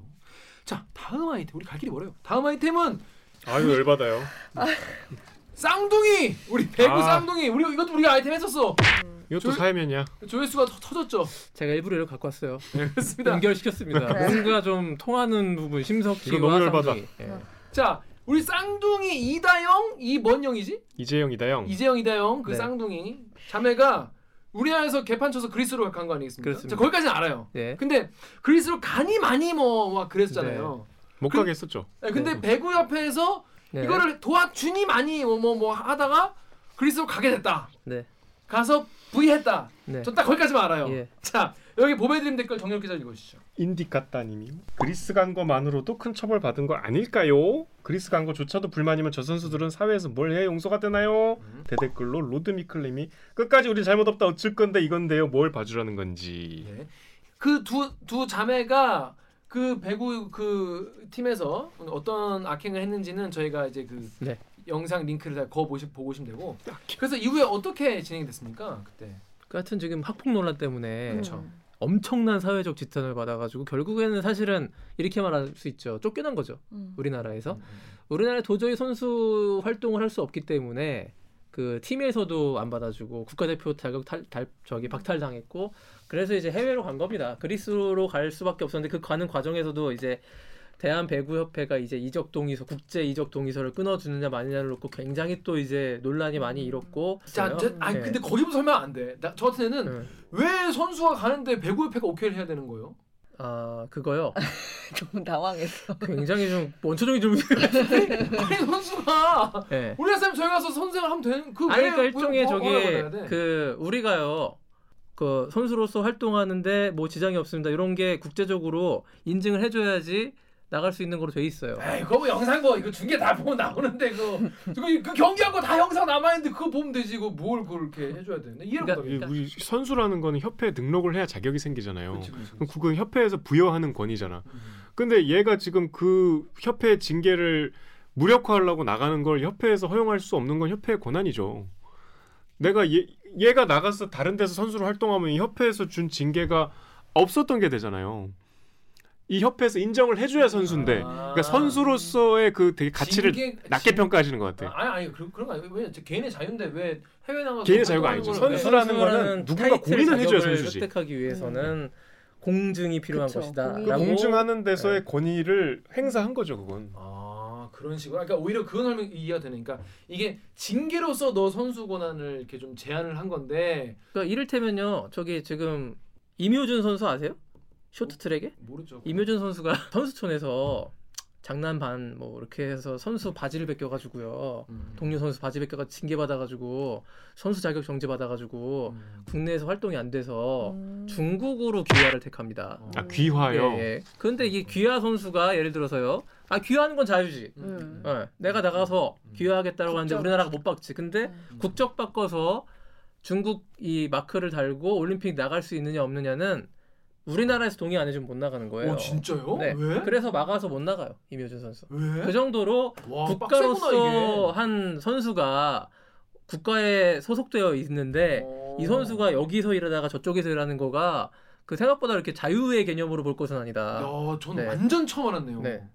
자 다음 아이템 우리 갈 길이 멀어요. 다음 아이템은 아유 열받아요. 쌍둥이 우리 배구 아. 쌍둥이 우리 이것도 우리가 아이템 했었어. 음. 이것도 저- 사회면이야. 조회수가 터, 터졌죠. 제가 일부러 이렇게 갖고 왔어요. 네, 그렇습니다. 연결시켰습니다. 그래. 뭔가 좀 통하는 부분 심석 이거 너무 씨와 열받아. 쌍둥이. 예. 자, 우리 쌍둥이 이다영 이 뭔 영이지? 이재영 이다영. 이재영 이다영 그 네. 쌍둥이 자매가 우리나라에서 개판 쳐서 그리스로 간 거 아니겠습니까? 그렇습니다. 자, 거기까지는 알아요. 예. 근데 그리스로 간이 많이 뭐막 그랬잖아요. 못 그- 가게 했었죠. 네, 근데 네. 배구 협회에서 네. 이거를 도와주니 많이 뭐뭐 뭐 하다가 그리스로 가게 됐다. 네. 가서 부의했다. 네. 전 딱 거기까지만 알아요. 예. 자 여기 보배드림 댓글 정렬 기자 읽어주시죠. 인디카따님이 그리스 간 거만으로도 큰 처벌 받은 거 아닐까요? 그리스 간 거조차도 불만이면 저 선수들은 사회에서 뭘 해야 용서가 되나요? 음. 대댓글로 로드미클님이 끝까지 우리 잘못 없다 어쩔 건데 이건데요 뭘 봐주라는 건지 네. 그두 두 자매가 그 배구 그 팀에서 어떤 악행을 했는지는 저희가 이제 그 네. 영상 링크를 다 거어 보시 보고 오시면 되고. 그래서 이후에 어떻게 진행이 됐습니까? 그때. 그 같은 지금 학폭 논란 때문에 그렇죠. 엄청난 사회적 지탄을 받아가지고 결국에는 사실은 이렇게 말할 수 있죠. 쫓겨난 거죠. 음. 우리나라에서. 음. 우리나라 도저히 선수 활동을 할 수 없기 때문에 그 팀에서도 안 받아주고 국가대표 자격 탈, 달, 저기 박탈당했고 그래서 이제 해외로 간 겁니다. 그리스로 갈 수밖에 없었는데 그 가는 과정에서도 이제 대한 배구 협회가 이제 이적 동의서 국제 이적 동의서를 끊어주느냐 마느냐를 놓고 굉장히 또 이제 논란이 많이 일었고 자, 저, 아니 네. 근데 거기부터 설명 안 돼. 나, 저 같은 애는 네. 왜 선수가 가는데 배구협회가 오케이를 해야 되는 거예요? 아 그거요. 너무 당황했어. 굉장히 좀 원초적인 좀 아니 선수가 네. 우리나라 사람 저희 가서 선생을 하면 되는 그 아니 왜- 그러니까 왜 일종의 뭐- 저기? 그 우리가요 그 선수로서 활동하는데 뭐 지장이 없습니다 이런 게 국제적으로 인증을 해줘야지 나갈 수 있는 거로 돼 있어요. 에이 그거 뭐 영상 뭐 이거 중계 다 보면 나오는데 그, 그, 그 경기한 거 다 영상 남아 있는데 그거 보면 되지 그거 뭘 그렇게 해줘야 되는데 이해를 그러니까 못하겠다. 우리 선수라는 거는 협회에 등록을 해야 자격이 생기잖아요 그럼 그렇지. 그건 협회에서 부여하는 권위잖아 음. 근데 얘가 지금 그 협회 징계를 무력화하려고 나가는 걸 협회에서 허용할 수 없는 건 협회의 권한이죠 내가 얘, 얘가 나가서 다른 데서 선수로 활동하면 이 협회에서 준 징계가 없었던 게 되잖아요 이 협회에서 인정을 해줘야 선수인데 아. 그러니까 선수로서의 그 되게 가치를 징계- 낮게 징- 평가하시는 것 같아. 아, 아니 아니 그, 그런 거 아니에요. 왜저 개인의 자유인데 왜 해외 나가서 개인의 자유가 활동하는 아니죠. 선수라는 거는 누군가 고민을 해줘야 선수지. 획득하기 위해서는 공증이 필요한 그쵸, 것이다. 그 공증하는 데서의 네. 권위를 행사한 거죠, 그건. 아 그런 식으로 그러니까 오히려 그건 설명 이해가 되니까 이게 징계로서 너 선수 권한을 이렇게 좀 제한을 한 건데 그러니까 이를테면요 저기 지금 임효준 선수 아세요? 쇼트트랙에 모르죠. 임효준 선수가 선수촌에서 장난 반 뭐 이렇게 해서 선수 바지를 벗겨가지고요. 음. 동료 선수 바지 벗겨가 징계 받아가지고 선수 자격 정지 받아가지고 음. 국내에서 활동이 안 돼서 음. 중국으로 귀화를 택합니다. 어. 아 귀화요. 예, 예. 근데 이 귀화 선수가 예를 들어서요. 아 귀화하는 건 자유지. 음. 어, 내가 나가서 음. 귀화하겠다고 하는데. 우리나라가 못 박지. 근데 음. 국적 바꿔서 중국 이 마크를 달고 올림픽 나갈 수 있느냐 없느냐는 우리나라에서 동의 안 해주면 못 나가는 거예요. 어 진짜요? 네. 왜? 그래서 막아서 못 나가요. 임효준 선수. 왜? 그 정도로 와, 국가로서 빡세구나, 한 선수가 국가에 소속되어 있는데 이게. 어. 이 선수가 여기서 일하다가 저쪽에서 일하는 거가 그 생각보다 이렇게 자유의 개념으로 볼 것은 아니다. 야, 전 네. 완전 처음 알았네요. 네.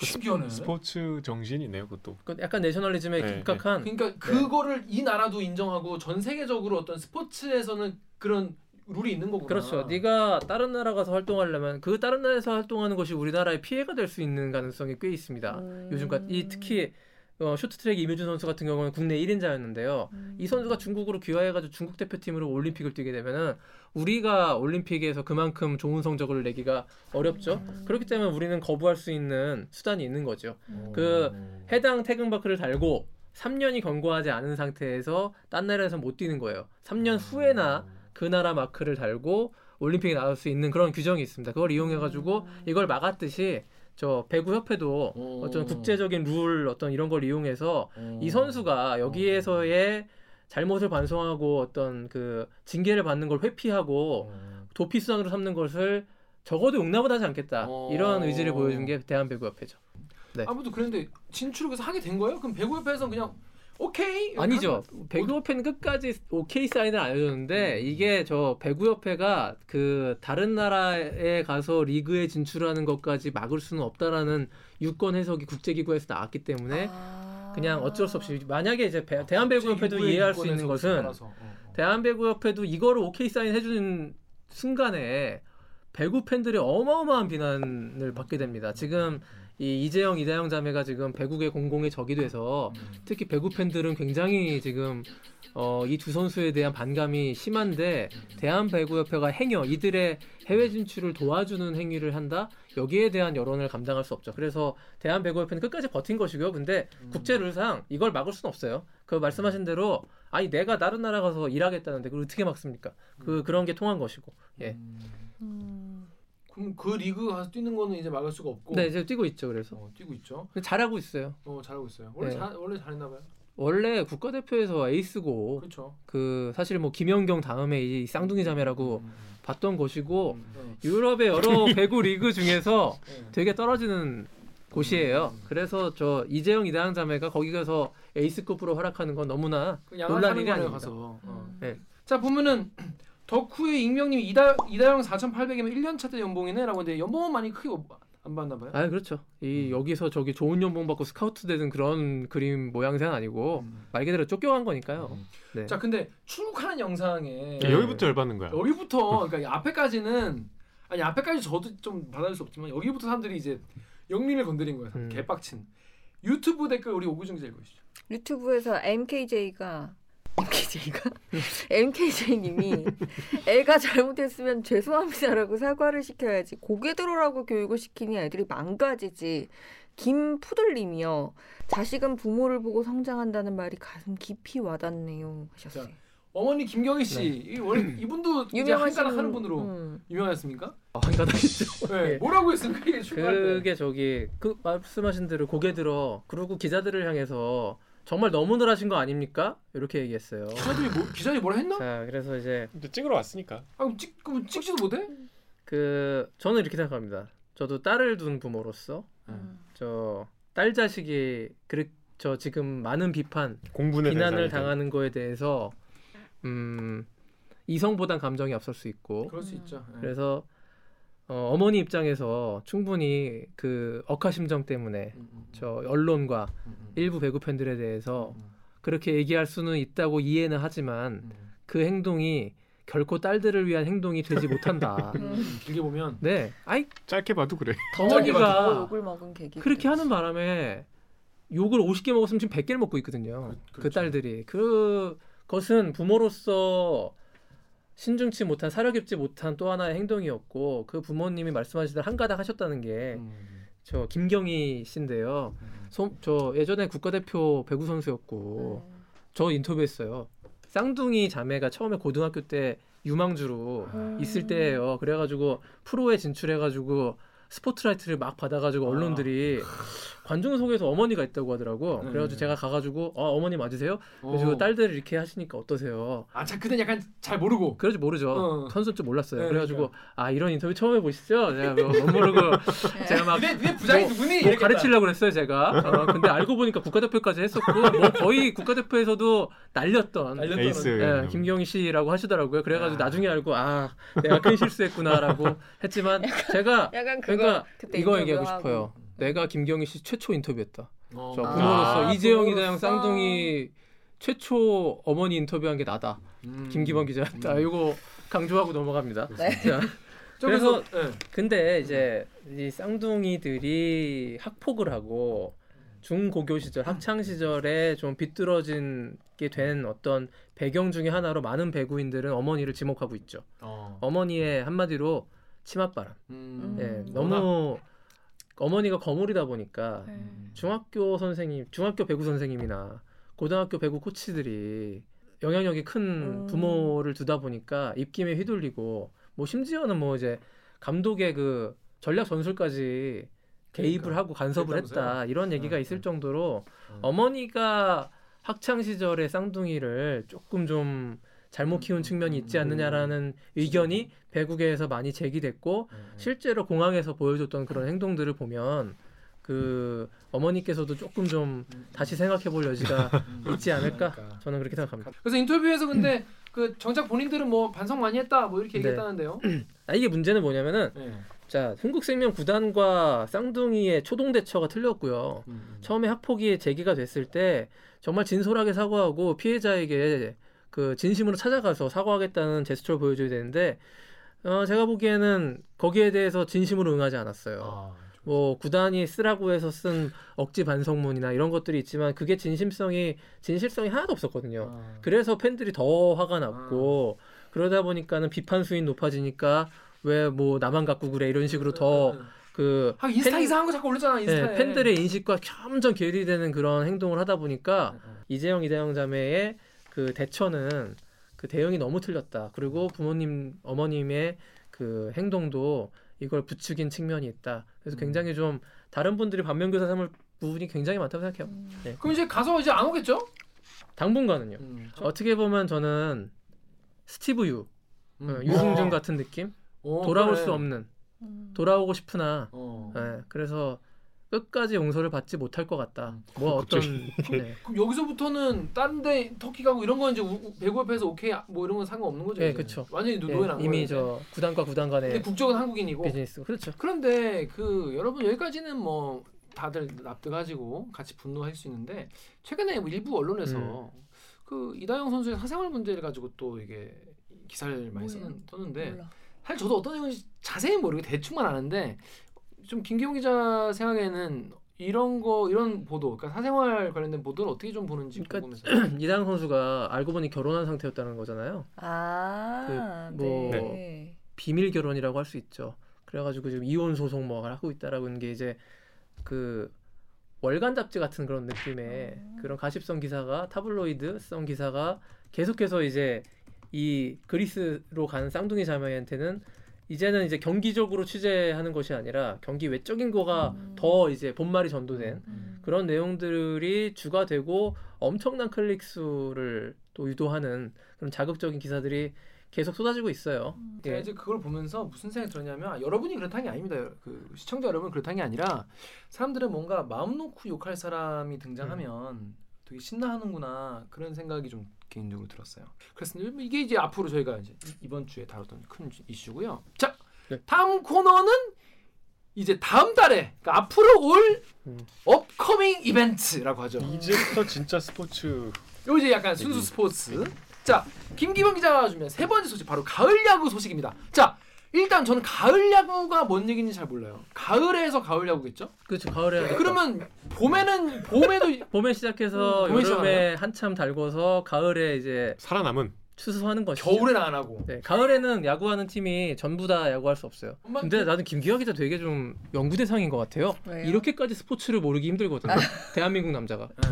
신기하네. 스포츠 정신이네요, 그것도. 그 약간 내셔널리즘에 네, 입각한 그러니까 그거를 이 나라도 인정하고 전 세계적으로 어떤 스포츠에서는 그런 룰이 있는 거구나. 그렇죠. 네가 다른 나라 가서 활동하려면 그 다른 나라에서 활동하는 것이 우리나라에 피해가 될 수 있는 가능성이 꽤 있습니다. 음. 요즘까지 이 특히 어, 쇼트트랙 임효준 선수 같은 경우는 국내 1인자였는데요. 음. 이 선수가 중국으로 귀화해가지고 중국 대표팀으로 올림픽을 뛰게 되면은 우리가 올림픽에서 그만큼 좋은 성적을 내기가 어렵죠. 음. 그렇기 때문에 우리는 거부할 수 있는 수단이 있는 거죠. 어. 그 해당 태극마크를 달고 3년이 경과하지 않은 상태에서 딴 나라에서 못 뛰는 거예요. 3년 후에나 그 나라 마크를 달고 올림픽에 나갈 수 있는 그런 규정이 있습니다. 그걸 이용해 가지고 이걸 막았듯이 저 배구 협회도 어. 어떤 국제적인 룰 어떤 이런 걸 이용해서 어. 이 선수가 여기에서의 잘못을 반성하고 어떤 그 징계를 받는 걸 회피하고 어. 도피 수단으로 삼는 것을 적어도 용납을 하지 않겠다 어. 이런 의지를 보여준 게 대한배구협회죠. 네. 아무튼 그런데 진출을 그래서 하게 된 거예요? 그럼 배구협회에서 그냥 오케이 아니죠. 배구협회는 끝까지 오케이 사인을 안 해줬는데 이게 저 배구협회가 그 다른 나라에 가서 리그에 진출하는 것까지 막을 수는 없다라는 유권 해석이 국제기구에서 나왔기 때문에 아. 그냥 어쩔 수 없이 만약에 이제 배- 대한배구협회도 이해할 수 있는 것은. 어, 어. 대한배구협회도 이거를 오케이 사인 해주는 순간에 배구 팬들의 어마어마한 비난을 받게 됩니다. 지금 이 이재영 이다영 자매가 지금 배구계 공공의 적이 돼서 특히 배구 팬들은 굉장히 지금 어, 이 두 선수에 대한 반감이 심한데 대한배구협회가 행여 이들의 해외 진출을 도와주는 행위를 한다 여기에 대한 여론을 감당할 수 없죠. 그래서 대한배구협회는 끝까지 버틴 것이고요. 근데 국제 룰상 이걸 막을 수는 없어요. 그 말씀하신 대로 아니 내가 다른 나라 가서 일하겠다는데 그걸 어떻게 막습니까? 그 그런 게 통한 것이고. 예. 음. 음. 그럼 그 리그 가서 뛰는 거는 이제 막을 수가 없고. 네 이제 뛰고 있죠. 그래서 어, 뛰고 있죠. 잘하고 있어요. 어 잘하고 있어요. 원래 네. 잘 원래 잘했나 봐요. 원래 국가대표에서 에이스고 그렇죠. 그 사실 뭐 김연경 다음에 이 쌍둥이 자매라고 음, 봤던 것이고 음, 음. 유럽의 여러 배구 리그 중에서 네. 되게 떨어지는 곳이에요. 음. 그래서 저 이재영 이다영 자매가 거기 가서 에이스급으로 활약하는 건 너무나 그 놀랄 양악하는 일이 아닙니다. 가서. 어. 네. 자 보면은 덕후의 익명님 이다 이다영 4,800이면 1년 차 때 연봉이네 라고 하는데 연봉은 많이 크게 안 받나 봐요. 아 그렇죠. 이 여기서 저기 좋은 연봉 받고 스카우트 되는 그런 그림 모양새는 아니고 음. 말 그대로 쫓겨간 거니까요. 네. 자 근데 출국하는 영상에 야, 여기부터 열받는 거야. 여기부터 그러니까 이 앞에까지는 아니 앞에까지 저도 좀 받아줄 수 없지만 여기부터 사람들이 이제 영림을 건드린 거예요. 음. 개빡친 유튜브 댓글 우리 오구정 기자 읽으시죠. 유튜브에서 MKJ가 MKJ가 MKJ님이 애가 잘못했으면 죄송합니다라고 사과를 시켜야지 고개 들어라고 교육을 시키니 애들이 망가지지. 김푸들님이요. 자식은 부모를 보고 성장한다는 말이 가슴 깊이 와닿네요. 하셨어요. 어머니 김경희 씨, 네. 이 원래 이분도 한가닥 하는 분으로 음. 유명하셨습니까? 아, 한가닥이죠. 네. 예. 뭐라고 했습니까? 그게 저기 그 말씀하신 대로 고개 들어 그리고 기자들을 향해서 정말 너무들 하신 거 아닙니까? 이렇게 얘기했어요. 기자들이 뭐 기자들이 뭐라 했나? 자 그래서 이제 근데 찍으러 왔으니까. 아, 그럼 찍 그럼 찍지도 못해? 그 저는 이렇게 생각합니다. 저도 딸을 둔 부모로서 음. 저딸 자식이 그저 지금 많은 비판 공분의 비난을 대상이 된- 당하는 거에 대해서 음 이성보단 감정이 앞설 수 있고 그럴 수 음. 있죠. 네. 그래서 어, 어머니 입장에서 충분히 그 억하심정 때문에 음, 음, 저 언론과 음, 음. 일부 배구 팬들에 대해서 음, 그렇게 얘기할 수는 있다고 이해는 하지만 음. 그 행동이 결코 딸들을 위한 행동이 되지 못한다. 음, 길게 보면 네, 아이 짧게 봐도 그래. 어머니가 더 욕을 먹은 계기. 그렇게 하는 바람에 욕을 50개 먹었으면 지금 100개를 먹고 있거든요. 그- 그, 그렇죠. 딸들이. 그것은 부모로서 신중치 못한 사려 깊지 못한 또 하나의 행동이었고 그 부모님이 말씀하시던 한 가닥 하셨다는 게저 음, 김경희 씨인데요. 음. 소- 저 예전에 국가대표 배구 선수였고 저 인터뷰했어요. 쌍둥이 자매가 처음에 고등학교 때 유망주로 음. 있을 때예요. 그래가지고 프로에 진출해가지고 스포트라이트를 막 받아가지고 아. 언론들이 관중 속에서 어머니가 있다고 하더라고. 네. 그래가지고 제가 가가지고 어, 어머니 맞으세요? 그래서 어. 딸들 이렇게 하시니까 어떠세요? 아, 자, 그때 약간 잘 모르고. 그러지 모르죠. 어. 선수인 줄 몰랐어요. 네, 그래가지고 아 이런 인터뷰 처음 해보시죠? 제가 뭐못 모르고 제가 막 니네 니네 부장이 뭐- 누구니? 뭐. 가르치려고 그랬어요 제가. 어, 근데 알고 보니까 국가대표까지 했었고 뭐 거의 국가대표에서도 날렸던 알렸던 에이스. 예, 김경희 씨라고 하시더라고요. 그래가지고 아. 나중에 알고 아 내가 큰 실수했구나라고 했지만 제가 약간 그거 그러니까 그때 이거 얘기하고 인터뷰하고. 싶어요. 내가 김경희 씨 최초 인터뷰했다. 어. 저 아, 부모로서 이재영 이다영 부모로서. 쌍둥이 최초 어머니 인터뷰한 게 나다. 음. 김기범 기자였다. 음. 이거 강조하고 넘어갑니다. 네. 자, 저 그래서- 예. 근데 이제 이 쌍둥이들이 학폭을 하고 중고교 시절 학창 시절에 좀 비뚤어진 게 된 어떤 배경 중에 하나로 많은 배구인들은 어머니를 지목하고 있죠. 어. 어머니의 한마디로 치맛바람. 음. 예, 음. 너무 어머니가 거물이다 보니까 네. 중학교 선생님, 중학교 배구 선생님이나 고등학교 배구 코치들이 영향력이 큰 음. 부모를 두다 보니까 입김에 휘둘리고 뭐 심지어는 뭐 이제 감독의 그 전략 전술까지 개입을 그러니까. 하고 간섭을? 했다 이런 얘기가 어, 있을 어. 정도로 어. 어머니가 학창 시절의 쌍둥이를 조금 좀 잘못 키운 음, 측면이 있지 음, 않느냐라는 의견이 배구계에서 많이 제기됐고 음. 실제로 공항에서 보여줬던 그런 행동들을 보면 그 어머니께서도 조금 좀 다시 생각해 볼 여지가 있지 않을까 그러니까. 저는 그렇게 생각합니다. 그래서 인터뷰에서 근데 그 정작 본인들은 뭐 반성 많이 했다 뭐 이렇게 네. 얘기했다는데요. 아, 이게 문제는 뭐냐면은 네. 자, 흥국생명 구단과 쌍둥이의 초동 대처가 틀렸고요. 음. 처음에 학폭이 제기가 됐을 때 정말 진솔하게 사과하고 피해자에게 그 진심으로 찾아가서 사과하겠다는 제스처를 보여줘야 되는데 어, 제가 보기에는 거기에 대해서 진심으로 응하지 않았어요. 아, 뭐 구단이 쓰라고 해서 쓴 억지 반성문이나 이런 것들이 있지만 그게 진심성이 진실성이 하나도 없었거든요. 아. 그래서 팬들이 더 화가 났고 그러다 보니까는 비판 수위 높아지니까 왜 뭐 나만 갖고 그래 이런 식으로 더그아 인스타 이상한 거 자꾸 올렸잖아 인스타에. 팬들의 인식과 점점 괴리되는 그런 행동을 하다 보니까 어, 이재영 이대영 자매의 그 대처는 그 대응이 너무 틀렸다. 그리고 부모님 어머님의 그 행동도 이걸 부추긴 측면이 있다. 그래서 음. 굉장히 좀 다른 분들이 반면교사 삼을 부분이 굉장히 많다고 생각해요. 네. 그럼 이제 가서 이제 안 오겠죠? 당분간은요. 음. 저- 어떻게 보면 저는 스티브 유, 음. 어, 유승준 어. 같은 느낌? 어, 돌아올 그래. 수 없는, 음. 돌아오고 싶으나, 어. 예, 그래서 끝까지 용서를 받지 못할 것 같다. 음. 뭐 어떤 갑자기. 네. 그럼 여기서부터는 다른 데 터키 가고 이런 건 이제 우- 우- 배구 협회에서 오케이 뭐 이런 건 상관없는 거죠? 네? 그쵸. 완전히 예, 노예 난 이미 거예요. 저 구단과 구단 간의 근데 국적은 한국인이고. 비즈니스 그렇죠. 그런데 그 여러분 여기까지는 뭐 다들 납득하시고 같이 분노할 수 있는데 최근에 뭐 일부 언론에서 음. 그 이다영 선수의 사생활 문제를 가지고 또 이게 기사를 많이? 쓰는, 썼는데. 사실 저도 어떤 내용인지 자세히 모르게 대충만 아는데 좀 김기용 기자 생각에는 이런 거 이런 보도 그러니까 사생활 관련된 보도를 어떻게 좀 보는지 그러니까 궁금해서 이다영 선수가 알고 보니 결혼한 상태였다는 거잖아요. 아, 그, 뭐- 네. 비밀 결혼이라고 할 수 있죠. 그래가지고 지금 이혼 소송 뭐 하고 있다라는 게 이제 그 월간 잡지 같은 그런 느낌의 음. 그런 가십성 기사가 타블로이드성 기사가 계속해서 이제 이 그리스로 가는 쌍둥이 자매한테는 이제는 이제 경기적으로 취재하는 것이 아니라 경기 외적인 거가 음. 더 이제 본말이 전도된 음. 그런 내용들이 주가 되고 엄청난 클릭 수를 또 유도하는 그런 자극적인 기사들이 계속 쏟아지고 있어요. 제가 예. 이제 그걸 보면서 무슨 생각이 들었냐면 아, 여러분이 그렇다는 게 아닙니다. 그 시청자 여러분 그렇다는 게 아니라 사람들은 뭔가 마음 놓고 욕할 사람이 등장하면 음. 되게 신나하는구나 그런 생각이 좀 개인적으로 들었어요. 그래서 이게 이제 앞으로 저희가 이제 이- 이번 주에 다뤘던 큰 이슈고요. 자 네. 다음 코너는 이제 다음 달에 그러니까 앞으로 올 음. 업커밍 이벤트라고 하죠. 이제부터 진짜 스포츠 요 이제 약간 순수 스포츠. 자, 김기범 기자가 주면 세 번째 소식 바로 가을 야구 소식입니다. 자, 일단 저는 가을 야구가 뭔 얘기인지 잘 몰라요. 가을에서 가을 야구겠죠? 그렇죠. 가을에 그러면 봄에는 봄에도 봄에 시작해서 음, 봄에 여름에 한참 달궈서 가을에 이제 살아남은 추수하는 것이죠. 겨울에는 안 하고. 네, 가을에는 야구하는 팀이 전부 다 야구할 수 없어요. 엄마, 근데 나는 김기화 기자 되게 좀 연구 대상인 것 같아요. 왜요? 이렇게까지 스포츠를 모르기 힘들거든요. 대한민국 남자가 예.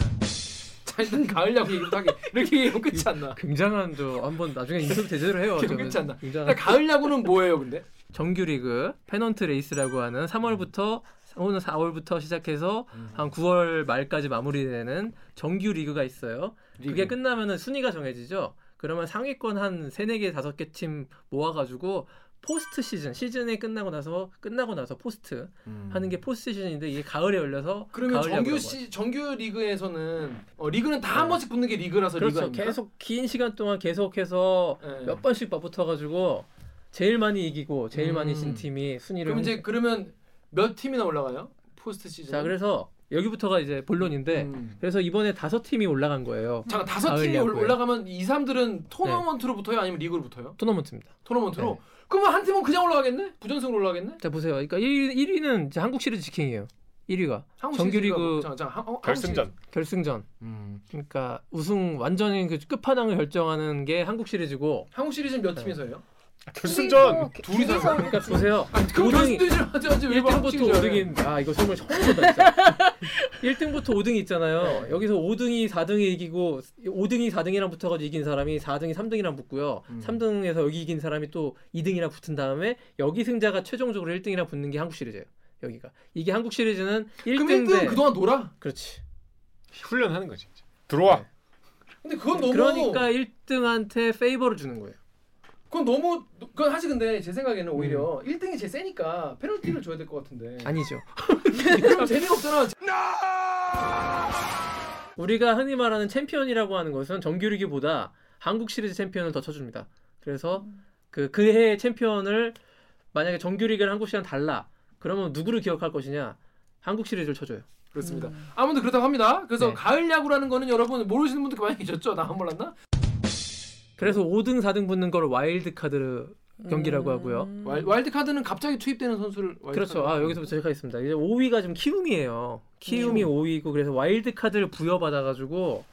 자, 일단 가을 야구 얘기부터 하게. 이렇게 얘기하면 끝이 안 나. 굉장한 저 한번 나중에 인터뷰 제대로 해요. 끝이 안 나. 굉장한 일단 가을 야구는 뭐예요, 근데? 정규리그 페넌트 레이스라고 하는 3월부터 오늘 4월부터 시작해서 한 9월 말까지 마무리되는 정규 리그가 있어요. 그게 끝나면은 순위가 정해지죠. 그러면 상위권 한 3, 4개, 5개 팀 모아가지고 포스트 시즌, 시즌이 끝나고 나서 끝나고 나서 포스트 음. 하는 게 포스트 시즌인데 이게 가을에 열려서 그러면 정규 시 정규 리그에서는 어, 리그는 다한 네. 번씩 붙는 게 리그라서 그렇죠. 리그? 계속 긴 시간 동안 계속해서 예. 몇 번씩 맞붙어가지고 제일 많이 이기고 제일 많이 진 음. 팀이 순위를 그럼 이제 그러면 몇 팀이나 올라가요? 포스트 시즌. 자 그래서 여기부터가 이제 본론인데 음. 그래서 이번에 다섯 팀이 올라간 거예요. 잠깐 다섯 팀이 야구에. 올라가면 이 사람들은 토너먼트로 붙어요? 아니면 리그로 붙어요? 토너먼트입니다. 토너먼트로? 네. 그러면 한 팀은 그냥 올라가겠네? 부전승으로 올라가겠네? 자 보세요. 그러니까 1, 1위는 이제 한국 시리즈 직행이에요. 1위가 한국 정규리그 한- 어, 결승전 시리즈. 결승전. 음. 그러니까 우승 완전히 그 끝판왕을 결정하는 게 한국 시리즈고. 한국 시리즈는 몇 네. 팀에서요? 결승전 둘이서 그러니까 보세요. 아니 그럼 5등이 결승되지 하지 하지 왜 한국 1등부터 시리즈 5등인 아 이거 정말 처음 보다 진짜. 1등부터 5등이 있잖아요. 여기서 5등이 4등이 이기고 5등이 4등이랑 붙어가지고 이긴 사람이 4등이 3등이랑 붙고요. 음. 3등에서 여기 이긴 사람이 또 2등이랑 붙은 다음에 여기 승자가 최종적으로 1등이랑 붙는 게 한국 시리즈예요. 여기가 이게 한국 시리즈는 그럼 1등 1등은 대 그동안 놀아? 그렇지. 훈련하는 거지. 들어와. 네. 근데 그건 너무 그러니까 1등한테 favor를 주는 거예요. 그건 너무 그건 사실 근데 제 생각에는 오히려 1등이 제일 세니까 페널티를 줘야 될 것 같은데 아니죠. 그럼 재미가 없잖아 우리가 흔히 말하는 챔피언이라고 하는 것은 정규리그보다 한국 시리즈 챔피언을 더 쳐줍니다. 그래서 그 그해 챔피언을 만약에 정규 리그랑 한국 시리즈가 달라. 그러면 누구를 기억할 것이냐? 한국 시리즈를 쳐줘요. 그렇습니다. 음. 아무튼 그렇다고 합니다. 그래서 네. 가을 야구라는 거는 여러분 모르시는 분들 많이 계셨죠? 나만 몰랐나? 그래서 5등, 4등 붙는 걸 와일드 카드 경기라고 하고요. 음. 와일- 와일드 카드는 갑자기 투입되는 선수를 와일드 그렇죠. 아 여기서부터 시작하겠습니다. 이제 5위가 지금 키움이에요. 키움이 5위고 그래서 와일드 카드를 부여받아가지고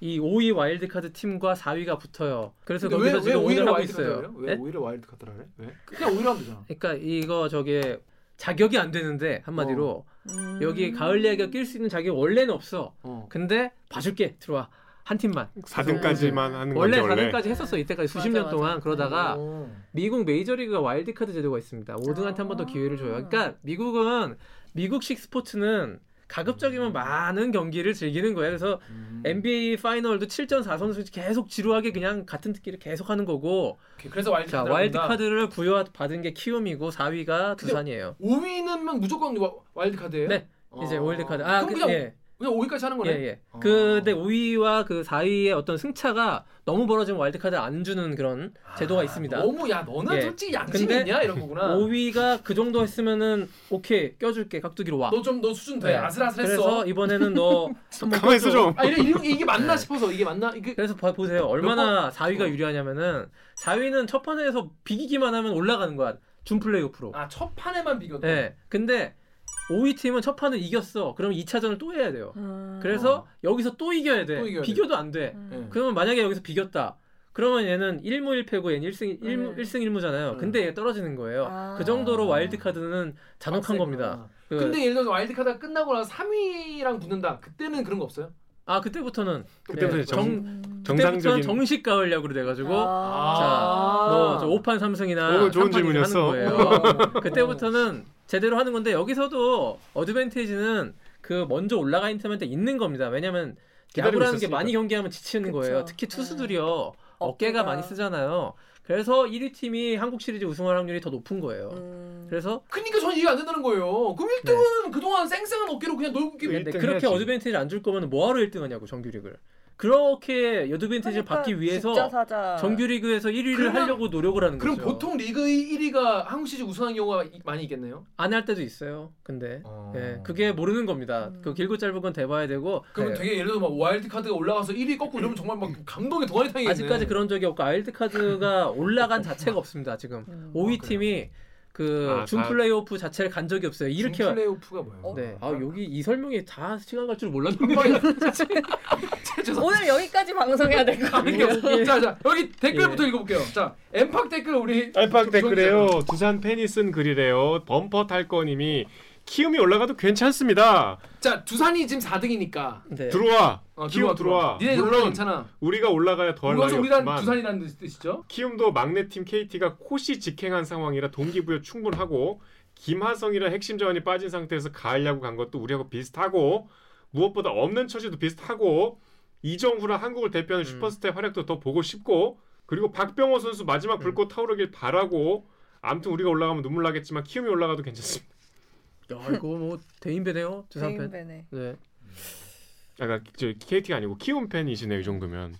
이 5위 와일드 카드 팀과 4위가 붙어요. 그래서 거기서 왜, 지금 왜 오늘 5위를 하고 와일드 있어요. 왜 네? 5위를 와일드 카드를 해? 왜? 그냥 5위를 하면 되잖아. 그러니까 이거 저게 자격이 안 되는데 한마디로 음. 여기 가을 야구가 낄 수 있는 자격이 원래는 없어. 어. 근데 봐줄게 들어와 한 팀만. 4등까지만 하는 원래 건데 원래. 4등까지 했었어 이때까지 수십 맞아, 년 동안 맞아. 그러다가 어. 미국 메이저리그가 와일드카드 제도가 있습니다. 5등한테 한 번 더 기회를 줘요. 그러니까 미국은 미국식 스포츠는 가급적이면 많은 경기를 즐기는 거예요. 그래서 음. NBA 파이널도 7전 4선승 계속 지루하게 그냥 같은 경기를 계속 하는 거고 그래서 와일드 자 카드 와일드 카드를 부여받은 게 키움이고 4위가 두산이에요. 5위는 무조건 와, 와일드 카드예요? 네. 이제 와일드카드. 아, 그럼 그, 그냥 예. 그냥 5위까지 하는 거네. 예, 예. 어. 근데 5위와 그 4위의 어떤 승차가 너무 벌어지면 와일드카드 안 주는 그런 제도가 있습니다. 아, 너무 야 너는 예. 솔직히 양심이 있냐 이런 거구나. 5위가 그 정도 했으면은 오케이 껴줄게 깍두기로 와. 너 좀 너 수준 돼 네. 아슬아슬했어. 그래서 이번에는 너 한번 가만히 있어. 좀. 아 이래 이게, 이게 맞나 네. 싶어서 이게 맞나 이게 그래서 봐- 보세요. 얼마나 4위가 어. 유리하냐면은 4위는 첫 판에서 비기기만 하면 올라가는 거야. 준 플레이오프로. 아 첫 판에만 비겼다. 네. 근데 5위 팀은 첫 판을 이겼어. 그럼 2차전을 또 해야 돼요. 음. 그래서 여기서 또 이겨야 돼. 또 이겨야 비교도 안 돼. 음. 네. 그러면 만약에 여기서 비겼다. 그러면 얘는 1무 1패고 얘는 1승 1, 음. 1승 1무잖아요. 음. 근데 얘 떨어지는 거예요. 아. 그 정도로 와일드 카드는 잔혹한 빡세구나. 겁니다. 그- 근데 예를 들어서 와일드 카드가 끝나고 나서 3위랑 붙는다. 그때는 그런 거 없어요? 아 그때부터는 그때부터 네, 정- 정, 음. 정상적인 정식 가을 야구로 돼가지고 아. 뭐저 5판 3승이나 오, 좋은 질문이었어. 하는 거예요. 어. 그때부터는 제대로 하는 건데 여기서도 어드밴티지는 그 먼저 올라가 있는 팀한테 있는 겁니다. 왜냐면 야구라는 게. 많이 경기하면 지치는 그쵸. 거예요. 특히 투수들이요. 어깨가 어깨가. 많이 쓰잖아요. 그래서 1위 팀이 한국 시리즈 우승할 확률이 더 높은 거예요. 음. 그래서 그러니까 저는 이해가 안 된다는 거예요. 그럼 1등은 그동안 쌩쌩한 어깨로 그냥 놀고 있기 일 근데 등 그렇게. 어드밴티지를 안 줄 거면 뭐하러 1등 하냐고 정규리그를. 그렇게 어드밴티지를 그러니까 받기 위해서. 정규리그에서 1위를 그러면- 하려고 노력을 하는 그럼 거죠. 보통 리그의 1위가 한국 시리즈 우승한 경우가 이- 많이 있겠네요. 안 할 때도 있어요. 근데 어. 예, 그게 모르는 겁니다. 음. 그 길고 짧은 건 대봐야 되고 그러면 예, 되게 예를 들어 막 와일드 카드가 올라가서 1위 꺾고 이러면 정말 막 감동의 도가니탕이겠네. 아직까지 그런 적이 없고 와일드 카드가 올라간 자체가 없습니다. 지금 음. 5위 그래요? 팀이 그 아, 준 다- 플레이오프 자체를 간 적이 없어요. 이렇게 플레이오프가 뭐예요? 어? 네. 아 여기 이 설명이 다 시간 갈 줄 몰랐는데. 죄송합니다. 오늘 여기까지 방송해야 될 것 같아요. 자, 자 여기 예. 댓글부터 읽어볼게요. 자, 엠팍 댓글 우리 조- 댓글에요. 두산 팬이 쓴 글이래요. 범퍼 탈거님이 키움이 올라가도 괜찮습니다. 자, 두산이 지금 4등이니까 네. 들어와. 어, 키움 들어와. 니네 물론 괜찮아. 우리가 올라가야 더할 나위 우리란 없지만 두산이라는 뜻- 뜻이죠. 키움도 막내팀 KT가 코시 직행한 상황이라 동기부여 충분하고 김하성이라 핵심 자원이 빠진 상태에서 가을 야구 간 것도 우리하고 비슷하고 무엇보다 없는 처지도 비슷하고 이정후라 한국을 대표하는 음. 슈퍼스타의 활약도 더 보고 싶고 그리고 박병호 선수 마지막 음. 불꽃 타오르길 바라고 아무튼 우리가 올라가면 눈물 나겠지만 키움이 올라가도 괜찮습니다. 야 이거 뭐 대인배네요 두산 팬. 대인배네. 네. 아까 저 KT가 아니고 키움 팬이시네요 이 정도면.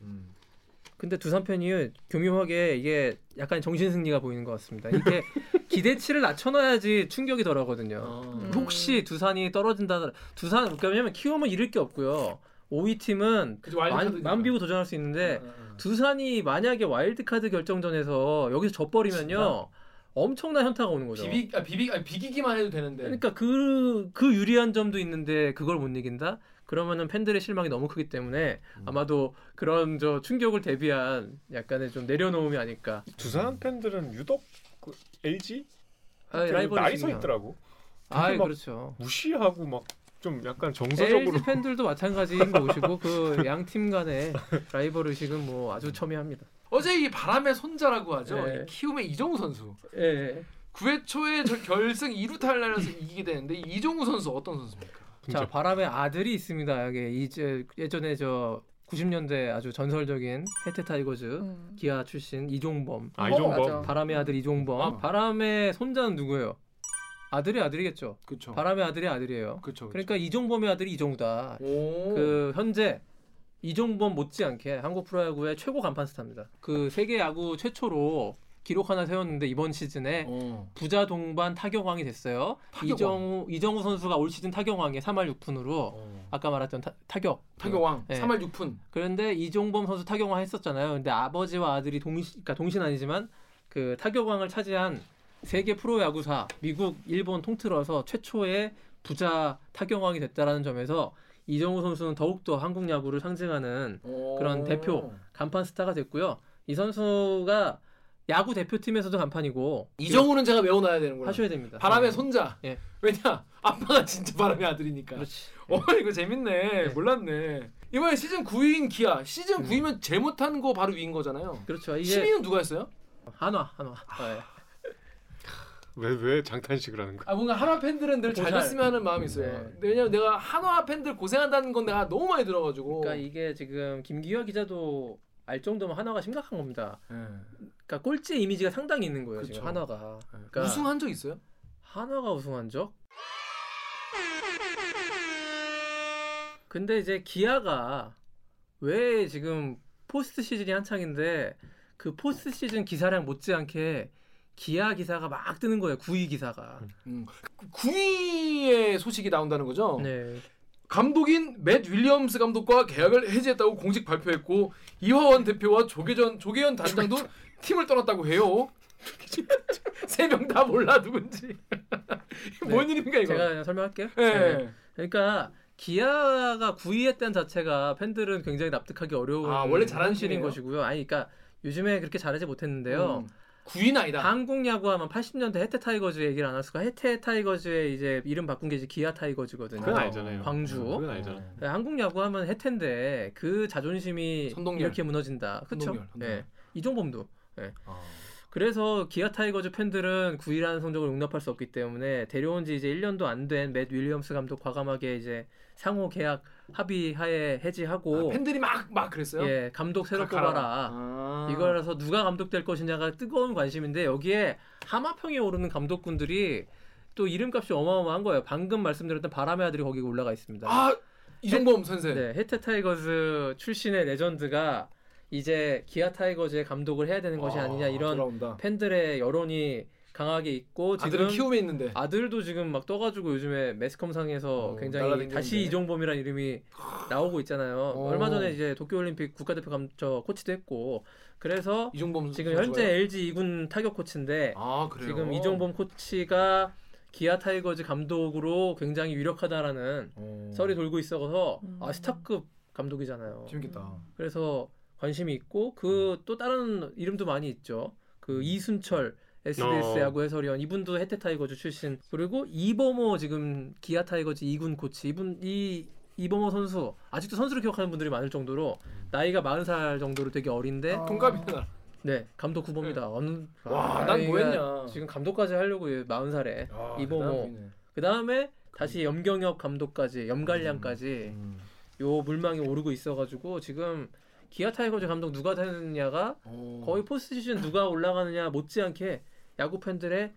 근데 두산 팬이 교묘하게 이게 약간 정신 승리가 보이는 것 같습니다. 이렇게 기대치를 낮춰놔야지 충격이 덜하거든요. 어. 음. 혹시 두산이 떨어진다 두산 왜냐면 키움은 잃을 게 없고요. 5위 팀은 그죠, 와일드 만, 카드니까. 맘 비우고 도전할 수 있는데 어, 어, 어. 두산이 만약에 와일드 카드 결정전에서 여기서 져버리면요 엄청난 현타가 오는 거죠. 비비 아 비비 아 비기기만 해도 되는데. 그러니까 그, 그 유리한 점도 있는데 그걸 못 이긴다? 그러면은 팬들의 실망이 너무 크기 때문에 음. 아마도 그런 저 충격을 대비한 약간의 좀 내려놓음이 아닐까. 두산 팬들은 유독 그 LG 아, 나이 서. 있더라고. 아, 그렇죠. 무시하고 막 좀 약간 정서적으로 LG 팬들도 마찬가지인 것이고 그 양 팀 간의 라이벌 의식은 뭐 아주 첨예합니다. 어제 이 바람의 손자라고 하죠. 네. 이 키움의 이정후 선수. 예. 9회 초에 저 결승 2루타 날려서 이기게 되는데 이 이정후 선수 어떤 선수입니까? 자 바람의 아들이 있습니다. 여기 이제 예전에 저 90년대 아주 전설적인 해태 타이거즈 음. 기아 출신 이종범 아 어, 이종범 맞아. 바람의 아들 이종범 아. 바람의 손자는 누구예요? 아들이 아들이겠죠. 그렇죠. 바람의 아들이 아들이에요. 그렇죠. 그러니까 이종범의 아들이 이정후다. 오. 그 현재 이종범 못지않게 한국 프로야구의 최고 간판 스타입니다. 그 세계 야구 최초로 기록 하나 세웠는데 이번 시즌에 어. 부자 동반 타격왕이 됐어요. 타격왕. 이정후 이정후 선수가 올 시즌 타격왕에 3할 6푼으로 어. 아까 말했던 타, 타격 타격왕 네. 3할 6푼. 그런데 이종범 선수 타격왕 했었잖아요. 근데 아버지와 아들이 동시, 그러니까 동시는 아니지만 그 타격왕을 차지한 세계 프로야구사 미국, 일본 통틀어서 최초의 부자 타격왕이 됐다라는 점에서 이정우 선수는 더욱더 한국 야구를 상징하는 그런 대표. 간판 스타가 됐고요. 이 선수가 야구 대표팀에서도 간판이고 이정우는 제가 외워놔야 되는구나. 하셔야 됩니다. 바람의 네. 손자. 예. 왜냐 아빠가 진짜 바람의 아들이니까. 그렇지. 어 이거 재밌네. 몰랐네. 이번에 시즌 9위인 기아. 시즌 음. 9위면 제일 못한 거 바로 위인 거잖아요. 그렇죠. 이게 10위는 누가 했어요? 한화, 한화. 네. 왜 왜 장탄식을 하는 거야? 아 뭔가 한화 팬들은 늘 고살. 잘됐으면 하는 마음이 있어요. 네. 왜냐면 내가 한화 팬들 고생한다는 건 내가 너무 많이 들어가지고. 그러니까 이게 지금 김기화 기자도 알 정도면 한화가 심각한 겁니다. 예. 그러니까 꼴찌 이미지가 상당히 있는 거예요. 그쵸. 지금 한화가. 예. 그러니까 우승한 적 있어요? 한화가 우승한 적? 근데 이제 기아가 왜 지금 포스트 시즌이 한창인데 그 포스트 시즌 기사량 못지않게 기아 기사가 막 뜨는 거예요. 9위 기사가. 음. 9위의 소식이 나온다는 거죠. 네. 감독인 맷 윌리엄스 감독과 계약을 해지했다고 공식 발표했고 이화원 대표와 조계전 조계현 단장도 팀을 떠났다고 해요. 세 명 다 몰라 누군지. 뭔 일입니까 이거? 제가 그냥 설명할게요. 예. 네. 그러니까 기아가 9위했다는 자체가 팬들은 굉장히 납득하기 어려운 아, 원래 잘하는 팀이에요? 것이고요. 아니 그러니까 요즘에 그렇게 잘하지 못했는데요. 음. 9위는 아니다. 한국 야구하면 80년대 해태 타이거즈 얘기를 안 할 수가 해태 타이거즈의 이제 이름 바꾼 게 이제 기아 타이거즈거든요. 그건 알잖아요. 광주. 그건 알잖아. 네, 한국 야구하면 해태인데 그 자존심이 선동열. 이렇게 무너진다. 그렇죠? 네. 이종범도. 아. 그래서 기아 타이거즈 팬들은 9위라는 성적을 용납할 수 없기 때문에 데려온 지 이제 1년도 안 된 맷 윌리엄스 감독 과감하게 이제 상호 계약 합의하에 해지하고 아, 팬들이 막 막 그랬어요. 예, 감독 새로 가라. 뽑아라. 아. 이거라서 누가 감독 될 것이냐가 뜨거운 관심인데 여기에 하마평에 오르는 감독군들이 또 이름값이 어마어마한 거예요. 방금 말씀드렸던 바람의 아들이 거기 올라가 있습니다. 아 이종범 선생. 네, 해태 타이거즈 출신의 레전드가 이제 기아 타이거즈의 감독을 해야 되는 것이 아 니냐 이런 돌아온다. 팬들의 여론이 강하게 있고 아들은 지금 키움에 있는데. 아들도 지금 막 떠가지고 요즘에 매스컴상에서 어, 굉장히. 다시 이종범이라는 이름이 나오고 있잖아요. 어. 얼마 전에 이제 도쿄올림픽 국가대표 감, 저 코치도 했고 그래서 이종범 지금? 현재 LG 2군 타격 코치인데 아 그래요. 지금 이종범 코치가 기아 타이거즈 감독으로 굉장히 유력하다라는 어. 설이 돌고 있어서 음. 아 스타급 감독이잖아요. 재밌겠다. 그래서 관심이 있고 그 또 다른 이름도 많이 있죠. 그 이순철 SBS 어. 야구 해설위원 이분도 해태 타이거즈 출신 그리고 이범호 지금 기아 타이거즈 2군 코치 이분 이 이범호 선수 아직도 선수를 기억하는 분들이 많을 정도로 나이가 40살 정도로 되게 어린데 어. 동갑이다. 네 감독 후보입니다. 어느 와, 아, 난뭐 나이가 했냐. 지금 감독까지 하려고 40살에 아, 이범호. 대단하네. 그 다음에 다시 염경엽 감독까지 염갈량까지 음. 요 물망에 오르고 있어가지고 지금 기아 타이거즈 감독 누가 되느냐가 어. 거의 포스트 시즌 누가 올라가느냐 못지않게 야구 팬들의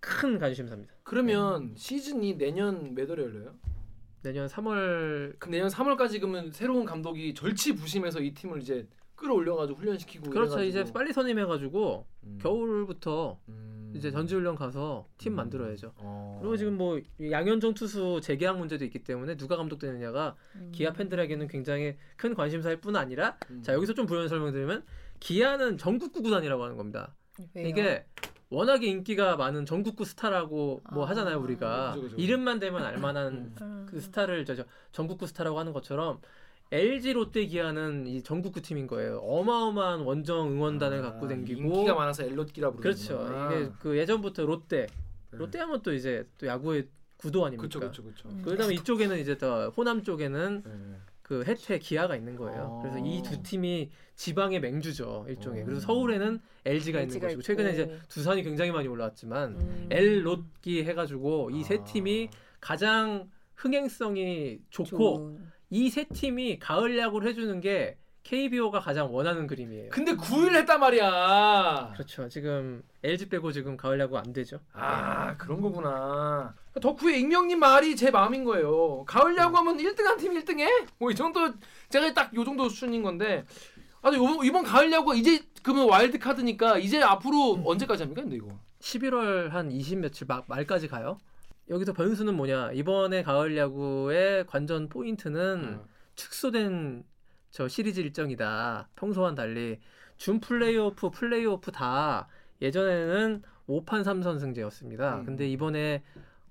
큰 관심사입니다. 그러면 시즌이 내년 몇 월에 열려요? 내년 3월 그럼 내년 3월까지 그러면 새로운 감독이 절치부심해서 이 팀을 이제 끌어올려가지고 훈련시키고 그렇죠 이래가지고. 이제 빨리 선임해가지고 음. 겨울부터 음. 이제 전지훈련 가서 팀 음. 만들어야죠. 어. 그리고 지금 뭐 양현종 투수 재계약 문제도 있기 때문에 누가 감독 되느냐가 음. 기아 팬들에게는 굉장히 큰 관심사일 뿐 아니라 음. 자 여기서 좀 부연 설명드리면 기아는 전국 구 구단이라고 하는 겁니다. 왜요? 이게 워낙에 인기가 많은 전국구 스타라고 뭐 아. 하잖아요 우리가 그죠, 그죠. 이름만 대면 알만한 음. 음. 그 스타를 저, 저 전국구 스타라고 하는 것처럼 LG 롯데 기아는 이 전국구 팀인 거예요. 어마어마한 원정 응원단을 아, 갖고 댕기고 인기가 많아서 엘롯기라 부르는 그렇죠. 이게 그 예전부터 롯데 롯데 하면 또 이제 또 야구의 구도 아닙니까? 그렇죠 그렇죠 그렇죠. 음. 그다음에 이쪽에는 이제 더 호남 쪽에는 네. 그 해태 기아가 있는 거예요. 어. 그래서 이 두 팀이 지방의 맹주죠 일종의. 어. 그래서 서울에는 LG가 있는 LG가 것이고 최근에. 이제 두산이 굉장히 많이 올라왔지만 음. L 롯기 해가지고 이세 아. 팀이 가장 흥행성이 좋고. 이 세 팀이 가을 야구를 해주는 게 KBO가 가장 원하는 그림이에요. 근데 9일 했단 말이야. 그렇죠. 지금 LG 빼고 지금 가을 야구 안 되죠. 아 그런 거구나. 덕후의 익명님 말이 제 마음인 거예요. 가을 야구 하면 1등한 팀 1등해? 뭐이 정도 제가 딱 요 정도 수준인 건데 아니 이번, 이번 가을 야구가 이제 그러면 와일드 카드니까 이제 앞으로 언제까지 합니까? 근데 이거 11월 한 20 며칠 막 말까지 가요. 여기서 변수는 뭐냐? 이번에 가을 야구의 관전 포인트는 어. 축소된 저 시리즈 일정이다. 평소와는 달리 준 플레이오프, 플레이오프 다 예전에는 5판 3선승제였습니다. 음. 근데 이번에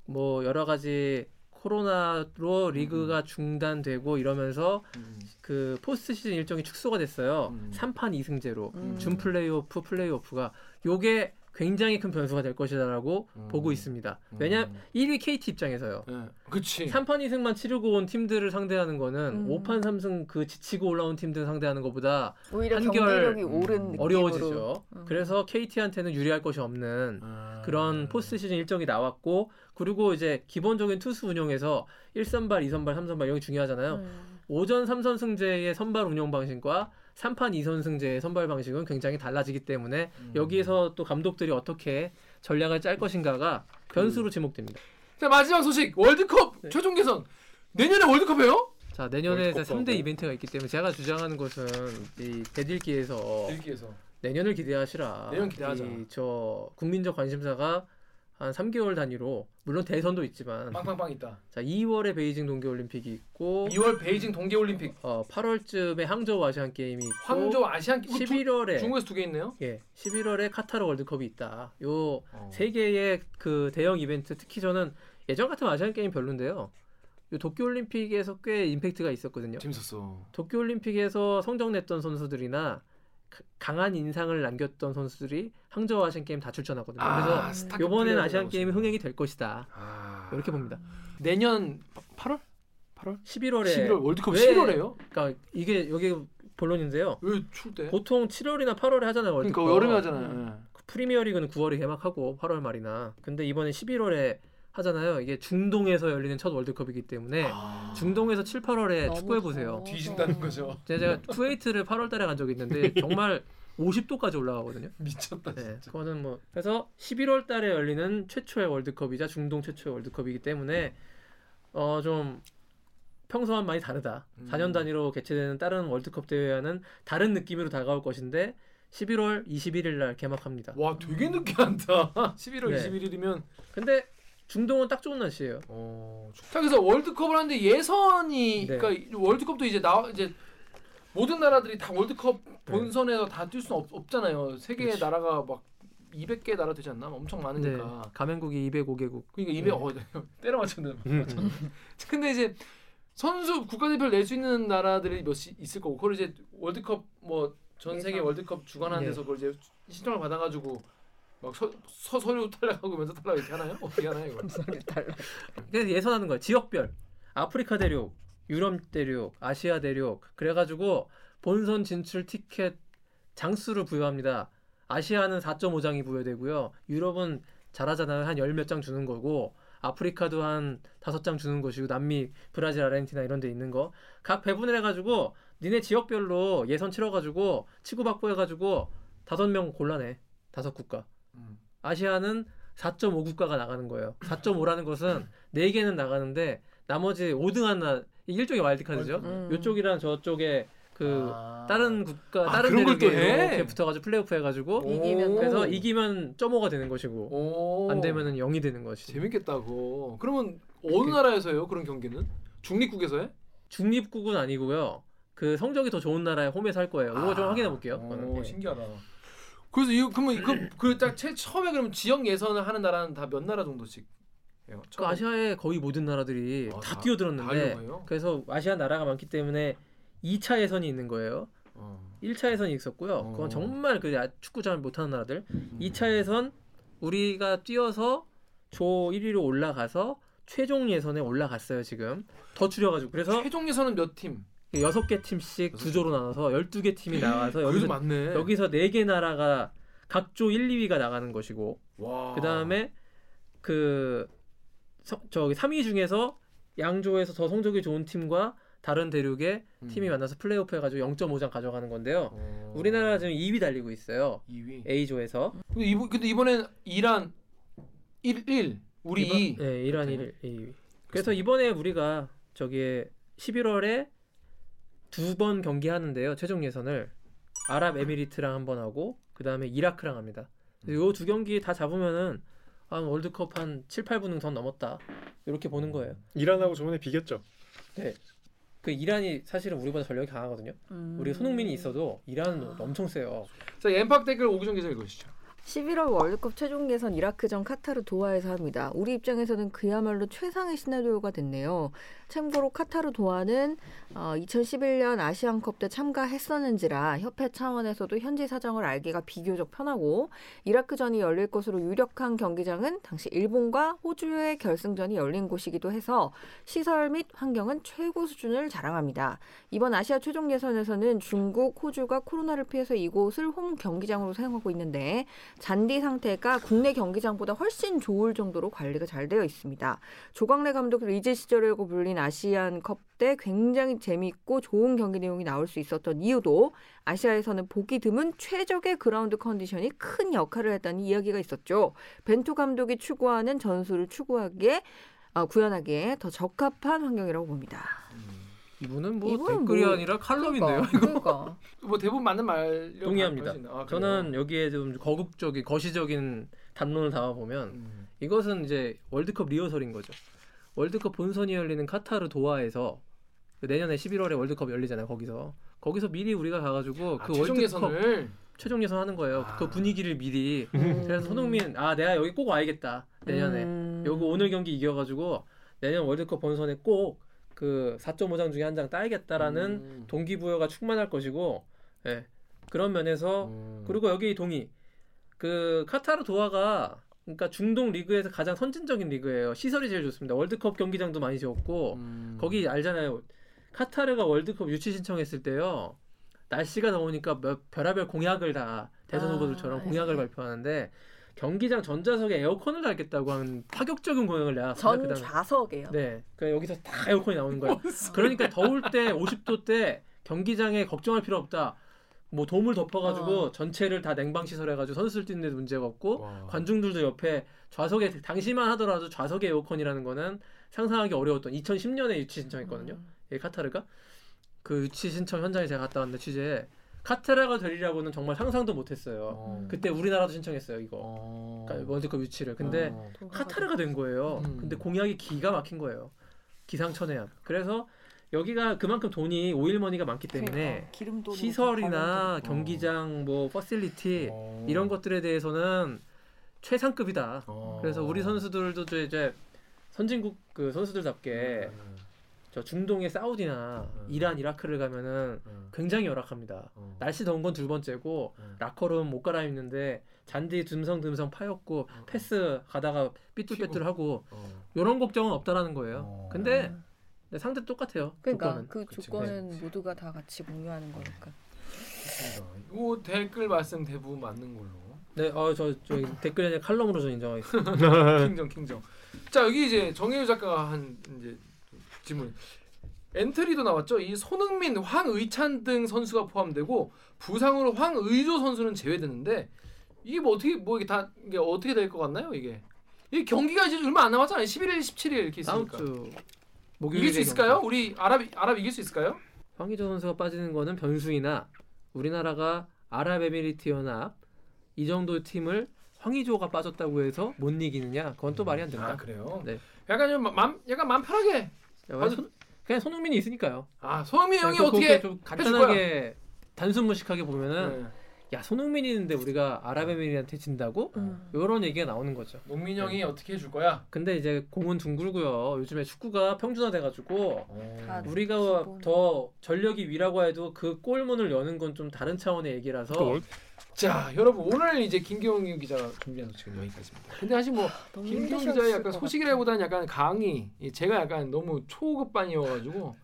뭐 여러 가지 코로나로 리그가 중단되고 이러면서 음. 그 포스트 시즌 일정이 축소가 됐어요. 음. 3판 2승제로 음. 준 플레이오프, 플레이오프가 요게 굉장히 큰 변수가 될 것이다라고 음. 보고 있습니다. 왜냐 음. 1위 KT 입장에서요. 예. 그치 3판 2승만 치르고 온 팀들을 상대하는 거는 음. 5판 3승 그 지치고 올라온 팀들 상대하는 것보다 오히려 한결 경기력이 오른 어려워지죠. 음. 그래서 KT한테는 유리할 것이 없는 아. 그런 포스트 시즌 일정이 나왔고 그리고 이제 기본적인 투수 운영에서 1선발, 2선발, 3선발 이런 게 중요하잖아요. 음. 오전 3선승제의 선발 운영 방식과 3판 2선승제의 선발 방식은 굉장히 달라지기 때문에 음. 여기에서 또 감독들이 어떻게 전략을 짤 것인가가 변수로 지목됩니다. 자 마지막 소식 월드컵 네. 최종 개선 내년에 월드컵이에요? 자 내년에 이제 월드컵도 3대 하고. 이벤트가 있기 때문에 제가 주장하는 것은 이 대들기에서 일기에서 내년을 기대하시라. 내년 기대하자. 이저 국민적 관심사가 한 3개월 단위로 물론 대선도 있지만 빵빵빵 있다. 자 2월에 베이징 동계 올림픽이 있고 2월 베이징 동계 올림픽, 어 8월쯤에 항저우 아시안 게임이 있고 황조 아시안 게- 11월에 중국에서 두 개 있네요. 예 11월에 카타르 월드컵이 있다. 요 어. 세 개의 그 대형 이벤트 특히 저는 예전 같은 아시안 게임 별론데요. 요 도쿄 올림픽에서 꽤 임팩트가 있었거든요. 재밌었어. 도쿄 올림픽에서 성적 냈던 선수들이나 가- 강한 인상을 남겼던 선수들이 항저우 아시안 게임 다 출전하거든요. 그래서 스타크 이번에는 아시안 게임이. 흥행이 될 것이다. 아. 이렇게 봅니다. 내년 8월? 8월? 11월에 11월 월드컵 왜- 11월에요? 그러니까 이게 여기 본론인데요. 왜 때? 보통 7월이나 8월에 하잖아요. 월드컵. 그러니까 여름에 하잖아요. 그 프리미어리그는 9월에 개막하고 8월 말이나. 근데 이번에 11월에 하잖아요. 이게 중동에서 열리는 첫 월드컵이기 때문에 아. 중동에서 7, 8월에 너무 축구해 보세요. 뒤진다는 거죠. 제가 쿠웨이트를 8월 달에 간 적이 있는데 정말 50도까지 올라가거든요. 미쳤다 네, 진짜. 그거는 뭐 그래서 11월 달에 열리는 최초의 월드컵이자 중동 최초의 월드컵이기 때문에 어 좀 평소와는 많이 다르다. 음. 4년 단위로 개최되는 다른 월드컵 대회와는 다른 느낌으로 다가올 것인데 11월 21일 날 개막합니다. 와 되게 늦게 한다. 11월 네. 21일이면 근데 중동은 딱 좋은 날씨예요. 어. 자 그래서 월드컵을 하는데 예선이 네. 그러니까 월드컵도 이제 나 이제 모든 나라들이 다 월드컵 네. 본선에서 다 뛸 수는 없, 없잖아요. 세계 그치. 나라가 막 200개 나라 되지 않나? 엄청 네, 많으니까. 가맹국이 205개국. 그러니까 200 어, 때려 맞췄네. 음. 근데 이제 선수 국가대표를 낼 수 있는 나라들이 몇이 있을 거고 그걸 이제 월드컵 뭐 전 세계. 월드컵 주관하는 네. 데서 그걸 이제 신청을 받아가지고 막 서, 서, 서류 탈락하고 면접 탈락 이렇게 하나요? 어떻게 하나요 이걸? 달라. 그래서 예선하는 거예요. 지역별. 아프리카 대륙, 유럽 대륙, 아시아 대륙. 그래가지고 본선 진출 티켓 장수를 부여합니다. 아시아는 4.5장이 부여되고요. 유럽은 잘하잖아요. 한 열 몇 장 주는 거고 아프리카도 한 다섯 장 주는 것이고 남미, 브라질, 아르헨티나 이런 데 있는 거. 각 배분을 해 가지고 니네 지역별로 예선 치러 가지고 치고받고 해 가지고 다섯 명 골라내. 다섯 국가. 음. 아시아는 4.5 국가가 나가는 거예요. 4.5라는 것은 4개는 나가는데 나머지 5등한 나 이게 일종의 와일드카드죠. 음. 요쪽이랑 저쪽에 그 아. 다른 국가 아, 다른 그런 걸또 해? 이렇게 붙어가지고 플레이오프 해가지고 이기면 그래서 이기면 점오가 되는 것이고 오. 안 되면은 0이 되는 것이. 재밌겠다고. 그러면 어느 나라에서요 그런 경기는? 중립국에서 해? 중립국은 아니고요. 그 성적이 더 좋은 나라에 홈에서 할 거예요. 이거 좀 아. 확인해 볼게요. 오, 신기하다. 그래서 이 그러면 그그딱 처음에 그러면 지역 예선을 하는 나라는 다 몇 나라 정도씩 해요? 그 아시아의 거의 모든 나라들이 아, 다 다- 뛰어들었는데 다? 그래서 아시아 나라가 많기 때문에 2차 예선이 있는 거예요. 어. 1차 예선이 있었고요. 어. 그건 정말 그 야- 축구 잘 못하는 나라들. 음. 2차 예선 우리가 뛰어서 조 1위로 올라가서 최종 예선에 올라갔어요 지금. 더 줄여가지고 그래서 최종 예선은 몇 팀? 여섯 개 팀씩 두 조로 나눠서 12개 팀이 나와서 그래도 여기서 많네. 여기서 네 개 나라가 각조 1, 2위가 나가는 것이고 와. 그 다음에 그 서- 저기 3위 중에서 양조에서 더 성적이 좋은 팀과 다른 대륙의 음. 팀이 만나서 플레이오프 해가지고 0.5장 가져가는 건데요. 어. 우리나라 지금 2위 달리고 있어요. 2위. A조에서. 근데 이번 근데 이번엔 이란 1 1 우리 이번- 2. 네, 이란 1, 2위. 그래서 이번에 우리가 저기에 11월에 두 번 경기하는데요. 최종 예선을 아랍에미리트랑 한 번 하고 그 다음에 이라크랑 합니다. 요 두 경기 다 잡으면은 한 월드컵 한 7, 8분은 더 넘었다. 이렇게 보는 거예요. 이란하고 저번에 비겼죠. 그 이란이 사실은 우리보다 전력이 강하거든요. 음. 우리 손흥민이 있어도 이란은 엄청 세요. 자 엠팍 댓글 오기정 기자 읽으시죠. 11월 월드컵 최종 예선 이라크전 카타르 도하에서 합니다. 우리 입장에서는 그야말로 최상의 시나리오가 됐네요. 참고로 카타르 도하는 어, 2011년 아시안컵 때 참가했었는지라 협회 차원에서도 현지 사정을 알기가 비교적 편하고 이라크전이 열릴 것으로 유력한 경기장은 당시 일본과 호주의 결승전이 열린 곳이기도 해서 시설 및 환경은 최고 수준을 자랑합니다. 이번 아시아 최종 예선에서는 중국, 호주가 코로나를 피해서 이곳을 홈 경기장으로 사용하고 있는데 잔디 상태가 국내 경기장보다 훨씬 좋을 정도로 관리가 잘 되어 있습니다. 조광래 감독 리즈 시절이라고 불린 아시안컵 때 굉장히 재미있고 좋은 경기 내용이 나올 수 있었던 이유도 아시아에서는 보기 드문 최적의 그라운드 컨디션이 큰 역할을 했다는 이야기가 있었죠. 벤투 감독이 추구하는 전술을 추구하기에 아, 구현하기에 더 적합한 환경이라고 봅니다. 이분은 뭐 이분은 댓글이 뭐- 아니라 칼럼인데요. 그러니까, 그러니까. 뭐 대부분 맞는 말 동의합니다. 아? 저는 여기에 좀 거국적인 거시적인 담론을 담아 보면 음. 이것은 이제 월드컵 리허설인 거죠. 월드컵 본선이 열리는 카타르 도하에서 그 내년에 11월에 월드컵 열리잖아요. 거기서 거기서 미리 우리가 가가지고 아, 그 최종 월드컵 예선을 최종 예선 하는 거예요. 아. 그 분위기를 미리. 음. 그래서 손흥민 아 내가 여기 꼭 와야겠다 내년에. 음. 요거 오늘 경기 이겨가지고 내년 월드컵 본선에 꼭 그 4.5장 중에 한 장 따야겠다라는 음. 동기부여가 충만할 것이고, 예 그런 면에서 음. 그리고 여기 동의. 그 카타르 도하가 그러니까 중동 리그에서 가장 선진적인 리그예요. 시설이 제일 좋습니다. 월드컵 경기장도 많이 지었고 음. 거기 알잖아요. 카타르가 월드컵 유치 신청했을 때요. 날씨가 더우니까 몇 별하별 공약을 다 대선 아, 후보들처럼 네. 공약을 발표하는데 경기장 전자석에 에어컨을 달겠다고 하는 파격적인 공약을 내놨습니다. 전 그다음에 좌석이에요. 네, 그 여기서 다 에어컨이 나오는 거예요. 그러니까 더울 때 50도 때 경기장에 걱정할 필요 없다. 뭐 돔을 덮어가지고 어. 전체를 다 냉방 시설해가지고 선수들 뛰는데도 문제가 없고 와. 관중들도 옆에 좌석에 당시만 하더라도 좌석에 에어컨이라는 거는 상상하기 어려웠던 2010년에 유치 신청했거든요. 음. 이 카타르가 그 유치 신청 현장에 제가 갔다 왔는데 취재 카타르가 되리라고는 정말 상상도 못했어요. 어. 그때 우리나라도 신청했어요 이거 어. 그러니까 월드컵 유치를. 근데 어. 카타르가 된 거예요. 음. 근데 공약이 기가 막힌 거예요. 기상천외한. 그래서 여기가 그만큼 돈이 오일머니가 많기 때문에 그러니까 시설이나 경기장 뭐 facility 어. 이런 것들에 대해서는 최상급이다. 어. 그래서 우리 선수들도 이제- 이제 선진국 그 선수들답게 음. 저 중동의 사우디나 음. 이란, 이라크를 가면은 음. 굉장히 열악합니다. 어. 날씨 더운 건 두 번째고 음. 라커룸 못 갈아입는데 잔디 듬성듬성 파였고 어. 패스 가다가 삐뚤빼뚤하고 어. 이런 걱정은 없다라는 거예요. 어. 근데 상대 똑같아요. 그러니까 조건은. 그 그치, 조건은 그치. 모두가 다 같이 공유하는 거니까. 이거 댓글 말씀 대부분 맞는 걸로. 네, 어저 저 댓글에 칼럼으로 저 인정하겠습니다. 킹정 킹정. 자 여기 이제 정혜유 작가가 한 이제 질문. 엔트리도 나왔죠. 이 손흥민, 황희찬 등 선수가 포함되고 부상으로 황의조 선수는 제외되는데 이게 뭐 어떻게 뭐 이게 다 이게 어떻게 될 것 같나요? 이게 이 경기가 이제 얼마 안 남았잖아요. 11일, 17일 이렇게 다음 있으니까. 주 이길 목요일에 수 있을까요? 우리 아랍 아랍 이길 수 있을까요? 황의조 선수가 빠지는 거는 변수이나 우리나라가 아랍에미리트 연합 이 정도 팀을 황희조가 빠졌다고 해서 못 이기느냐? 그건 또 말이 안 된다. 아 그래요? 네. 약간 좀 맘, 약간 맘 편하게. 야, 손- 그냥 손흥민이 있으니까요. 아 손흥민 형이 그냥 어떻게 좀? 간단하게 단순 무식하게 보면은 네. 야 손흥민이 있는데 우리가 아랍에미리트한테 진다고? 음. 이런 얘기가 나오는 거죠. 농민 형이 어떻게 해줄 거야? 근데 이제 공은 둥글고요. 요즘에 축구가 평준화돼가지고 다 우리가 기본. 더 전력이 위라고 해도 그 골문을 여는 건 좀 다른 차원의 얘기라서 또 월- 자 여러분 오늘 이제 김기용 기자가 준비한 소식은 여기까지입니다. 근데 사실 뭐 김기용 힘드셨을 기자의 약간 것 소식이라기보다는 약간 강의 이 제가 약간 너무 초급반이어가지고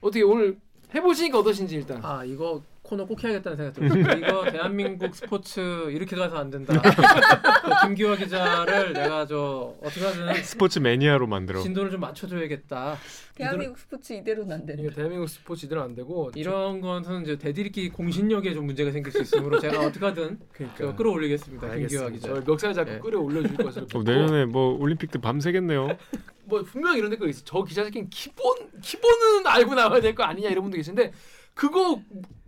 어떻게 오늘 해보시니까 어떠신지 일단 아 이거 코너 꼭 해야겠다는 생각 들었어요. 이거 대한민국 스포츠 이렇게 가서 안 된다. 그 김기화 기자를 내가 저 어떻게 하든 스포츠 매니아로 만들어. 진도를 좀 맞춰줘야겠다. 대한민국 스포츠 이대로는 안 된다. 이게 대한민국 스포츠 이대로 안 되고 이런 것은 이제 대들이기 공신력에 좀 문제가 생길 수 있으므로 제가 어떻게 하든 그러니까 저 끌어올리겠습니다. 김기화 알겠습니다. 기자. 저 멱살 잡고 네. 끌어올려 줄 것을 어, 내년에 뭐 올림픽 때 밤새겠네요. 뭐 분명 히 이런 댓글 있어. 저 기자 새끼는 기본 기본은 알고 나와야 될 거 아니냐 이런 분도 계신데 그거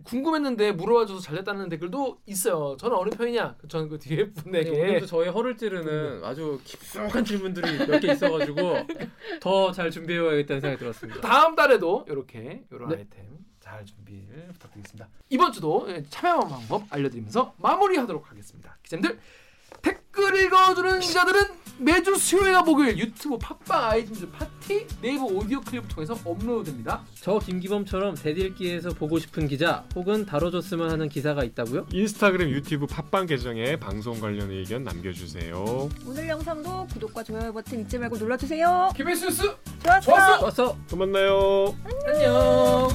궁금했는데 물어봐줘서 잘됐다는 댓글도 있어요. 저는 어느 편이냐? 저는 그 뒤에 네, 분에게 오늘도 저희 허를 찌르는 아주 깊숙한 질문들이 몇 개 있어가지고 더 잘 준비해야겠다는 생각이 들었습니다. 다음 달에도 이렇게 이런 네. 아이템 잘 준비를 부탁드리겠습니다. 이번 주도 예, 참여하는 방법 알려드리면서 마무리하도록 하겠습니다. 기자님들 댓글 읽어주는 기자들은 매주 수요일과 목요일 유튜브 팟빵 아이튠즈 팟티 네이버 오디오 클립을 통해서 업로드됩니다. 저 김기범처럼 댓읽기에서 보고 싶은 기자 혹은 다뤄줬으면 하는 기사가 있다고요? 인스타그램, 유튜브, 팟빵 계정에 방송 관련 의견 남겨주세요. 오늘 영상도 구독과 좋아요 버튼 잊지 말고 눌러주세요. KBS 뉴스 좋았어. 좋았어. 또 만나요. 안녕.